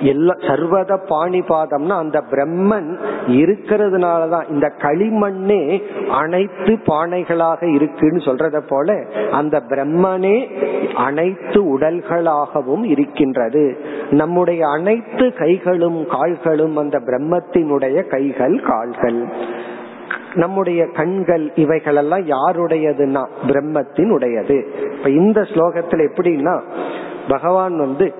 எல்லா சர்வத பாணிபாதம்னா அந்த பிரம்மன் இருக்கிறதுனாலதான் இந்த களிமண்ணே அனைத்து பானைகளாக இருக்குன்னு சொல்றத போல அந்த பிரம்மனே அனைத்து உடல்களாகவும் இருக்கின்றது. நம்முடைய அனைத்து கைகளும் கால்களும் அந்த பிரம்மத்தினுடைய கைகள் கால்கள். நம்முடைய கண்கள் இவைகளெல்லாம் யாருடையதுன்னா? பிரம்மத்தின் உடையது இப்ப இந்த ஸ்லோகத்துல எப்படின்னா பகவான் வந்து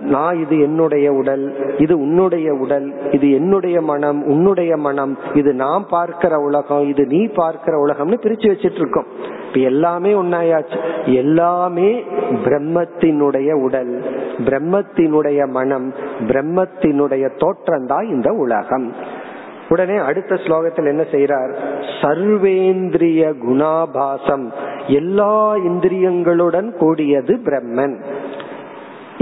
நான் இது என்னுடைய உடல் இது உன்னுடைய உடல் இது என்னுடைய மனம் உன்னுடைய மனம் இது நான் பார்க்கிற உலகம் இது நீ பார்க்கிற உலகம்னு பிரிச்சு வச்சிட்டு இருக்கோம் இப்ப எல்லாமே ஒன்னாயாச்சு எல்லாமே பிரம்மத்தினுடைய உடல் பிரம்மத்தினுடைய மனம் பிரம்மத்தினுடைய தோற்றம் தான் இந்த உலகம். உடனே அடுத்த ஸ்லோகத்தில் என்ன செய்யறார் சர்வேந்திரிய குணாபாசம். எல்லா இந்திரியங்களுடன் கூடியது பிரம்மன்.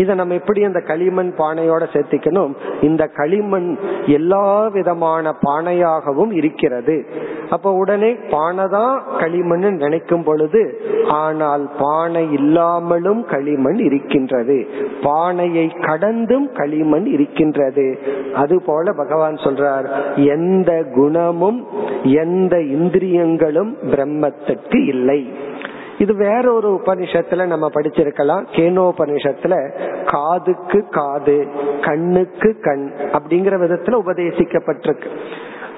இதை நம்ம எப்படி அந்த களிமண் பானையோட சேர்த்திக்கணும்? இந்த களிமண் எல்லா விதமான பானையாகவும் இருக்கிறது. அப்ப உடனே பானை தான் களிமண் நினைக்கும் பொழுது ஆனால் பானை இல்லாமலும் களிமண் இருக்கின்றது. பானையை கடந்தும் களிமண் இருக்கின்றது. அது போல பகவான் சொல்றார் எந்த குணமும் எந்த இந்திரியங்களும் பிரம்மத்துக்கு இல்லை. இது வேற ஒரு உபனிஷத்துல நம்ம படிச்சிருக்கலாம். கேனோபனிஷத்துல காதுக்கு காது கண்ணுக்கு கண் அப்படிங்கிற விதத்துல உபதேசிக்கப்பட்டிருக்கு.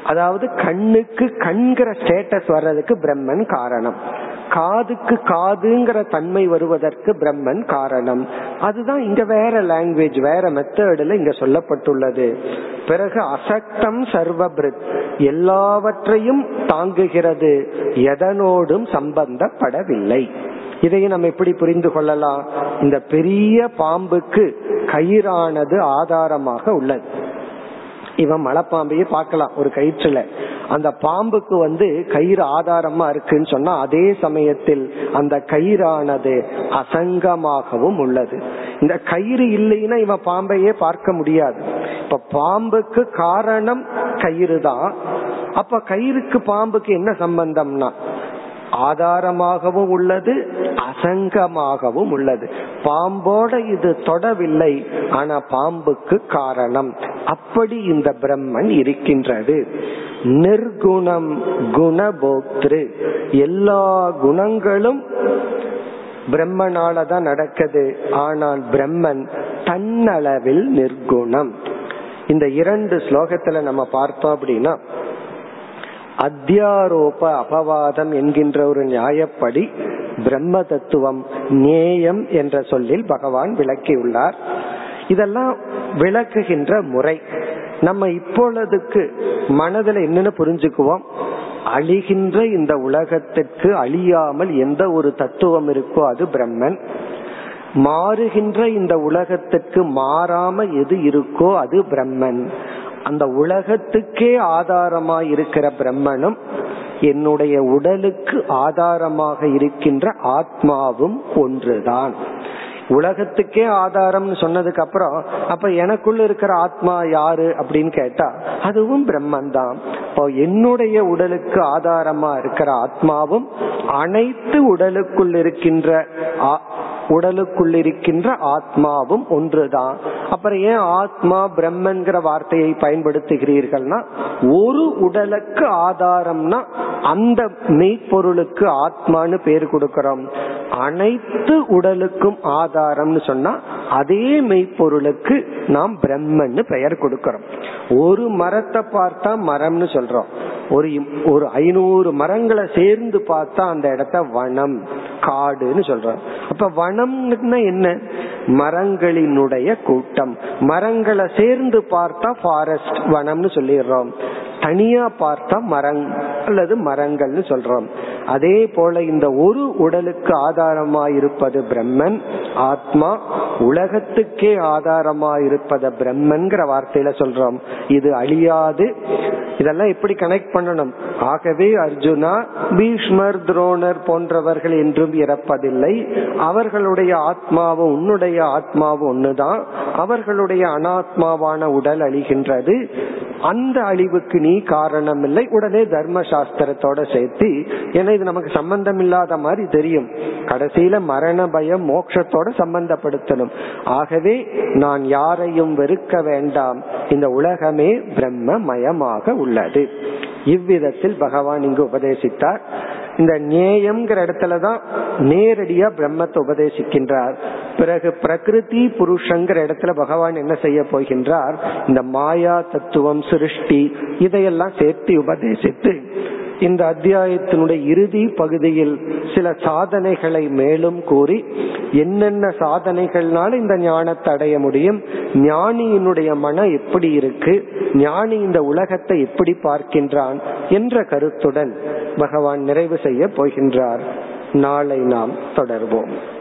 அதாவது கண்ணுக்கு கண்கிற ஸ்டேட்டஸ் வர்றதுக்கு பிரம்மன் காரணம். காதுக்கு காதுங்கிற தன்மை வருவதற்கு பிரம்மன் காரணம். அதுதான் இங்க வேற லாங்குவேஜ் வேற மெத்தடில் இங்க சொல்லப்பட்டுள்ளது. பிறகு அசக்தம் சர்வபிருத். எல்லாவற்றையும் தாங்குகிறது. எதனோடும் சம்பந்தப்படவில்லை. இதையும் நம்ம எப்படி புரிந்து கொள்ளலாம்? இந்த பெரிய பாம்புக்கு கயிறானது ஆதாரமாக உள்ளது. இவன் மலைப்பாம்பையே பார்க்கலாம் ஒரு கயிற்றுல. அந்த பாம்புக்கு வந்து கயிறு ஆதாரமா இருக்குன்னு சொன்னா அதே சமயத்தில் அந்த கயிறானது அசங்கமாகவும் உள்ளது. இந்த கயிறு இல்லைன்னா இவன் பாம்பையே பார்க்க முடியாது. இப்ப பாம்புக்கு காரணம் கயிறு தான் அப்ப கயிறுக்கு பாம்புக்கு என்ன சம்பந்தம்னா ஆதாரமாகவும் உள்ளது அசங்கமாகவும் உள்ளது. பாம்போட இது தொடவில்லை ஆனா பாம்புக்கு காரணம். அப்படி இந்த பிரம்மன் இருக்கின்றது. நிர்குணம் குணபோக்திரு. எல்லா குணங்களும் பிரம்மனால தான் நடக்குது. ஆனால் பிரம்மன் தன்னளவில் நிர்குணம். இந்த இரண்டு ஸ்லோகத்துல நம்ம பார்த்தோம் அப்படின்னா அத்தியாரோப அபவாதம் என்கின்ற ஒரு நியாயப்படி பிரம்ம தத்துவம் நேயம் என்ற சொல்லில் பகவான் விளக்கியுள்ளார். இதெல்லாம் விளக்குகின்ற முறை. நம்ம இப்பொழுதுக்கு மனதில் என்னென்ன புரிஞ்சுக்குவோம். அழிகின்ற இந்த உலகத்திற்கு அழியாமல் எந்த ஒரு தத்துவம் இருக்கோ அது பிரம்மன். மாறுகின்ற இந்த உலகத்திற்கு மாறாம எது இருக்கோ அது பிரம்மன். அந்த உலகத்துக்கே ஆதாரமாய் இருக்கிற பிரம்மனும் என்னுடைய உடலுக்கு ஆதாரமாக இருக்கின்ற ஆத்மாவும் ஒன்றுதான். உலகத்துக்கே ஆதாரம்னு சொன்னதுக்கு அப்புறம் அப்ப எனக்குள்ள இருக்கிற ஆத்மா யாரு அப்படின்னு கேட்டா அதுவும் பிரம்மன் தான் இப்போ என்னுடைய உடலுக்கு ஆதாரமா இருக்கிற ஆத்மாவும் அனைத்து உடலுக்குள் இருக்கின்ற உடலுக்குள் இருக்கின்ற ஆத்மாவும் ஒன்றுதான். அப்புறம் ஏன் ஆத்மா பிரம்மன்கிற வார்த்தையை பயன்படுத்துகிறீர்கள்னா ஒரு உடலுக்கு ஆதாரம்னா அந்த மெய்ப்பொருளுக்கு ஆத்மான்னு பேர் கொடுக்கிறோம். அனைத்து உடலுக்கும் ஆதாரம்னு சொன்னா அதே மெய்ப்பொருளுக்கு நாம் பிரம்மன்னு பெயர் கொடுக்கிறோம். ஒரு மரத்தை பார்த்தா மரம்னு சொல்றோம். ஒரு ஒரு ஐநூறு மரங்களை சேர்ந்து பார்த்தா அந்த இடத்த வனம் காடுன்னு சொல்றோம். அப்ப வனம்னா என்ன? மரங்களினுடைய கூட்டம். மரங்களை சேர்ந்து பார்த்தா ஃபாரஸ்ட் வனம்னு சொல்லிடுறோம். தனியா பார்த்தா மரம் அல்லது மரங்கள்னு சொல்றோம். அதே போல இந்த ஒரு உடலுக்கு ஆதாரமாயிருப்பது பிரம்மன் ஆத்மா உலகத்துக்கே ஆதாரமா பிரம்மன்கிற வார்த்தையில சொல்றோம். இது அழியாது. இதெல்லாம் எப்படி கனெக்ட் பண்ணணும்? ஆகவே அர்ஜுனா பீஷ்மர் துரோணர் போன்றவர்கள் என்றும் இறப்பதில்லை. அவர்களுடைய ஆத்மாவும் உன்னுடைய ஆத்மாவும் ஒண்ணுதான். அவர்களுடைய அனாத்மாவான உடல் அழிகின்றது. அந்த அழிவுக்கு நீ காரணம் இல்லை உடனே தர்ம சாஸ்திரத்தோட சேர்த்து ஏன்னா இது நமக்கு சம்பந்தம் இல்லாத மாதிரி தெரியும். கடைசியில மரண பயம் மோட்சத்தோட சம்பந்தப்படுத்தணும். ஆகவே நான் யாரையும் வெறுக்க வேண்டாம். இந்த உலகமே பிரம்ம மயமாக உள்ளது. இவ்விதத்தில் பகவான் இங்கு உபதேசித்தார். இந்த நேயம்ங்கிற இடத்துலதான் நேரடியா பிரம்மத்தை உபதேசிக்கின்றார். பிறகு பிரகிருதி புருஷங்கிற இடத்துல பகவான் என்ன செய்ய போகின்றார்? இந்த மாயா தத்துவம் சிருஷ்டி இதையெல்லாம் சேர்த்து உபதேசித்து இந்த அத்தியாயத்தினுடைய இறுதி பகுதியில் சில சாதனைகளை மேலும் கூறி என்னென்ன சாதனைகள்னால இந்த ஞானத்தை அடைய முடியும் ஞானியினுடைய மனம் எப்படி இருக்கு ஞானி இந்த உலகத்தை எப்படி பார்க்கின்றான் என்ற கருத்துடன் பகவான் நிறைவு செய்ய போகின்றார். நாளை நாம் தொடர்வோம்.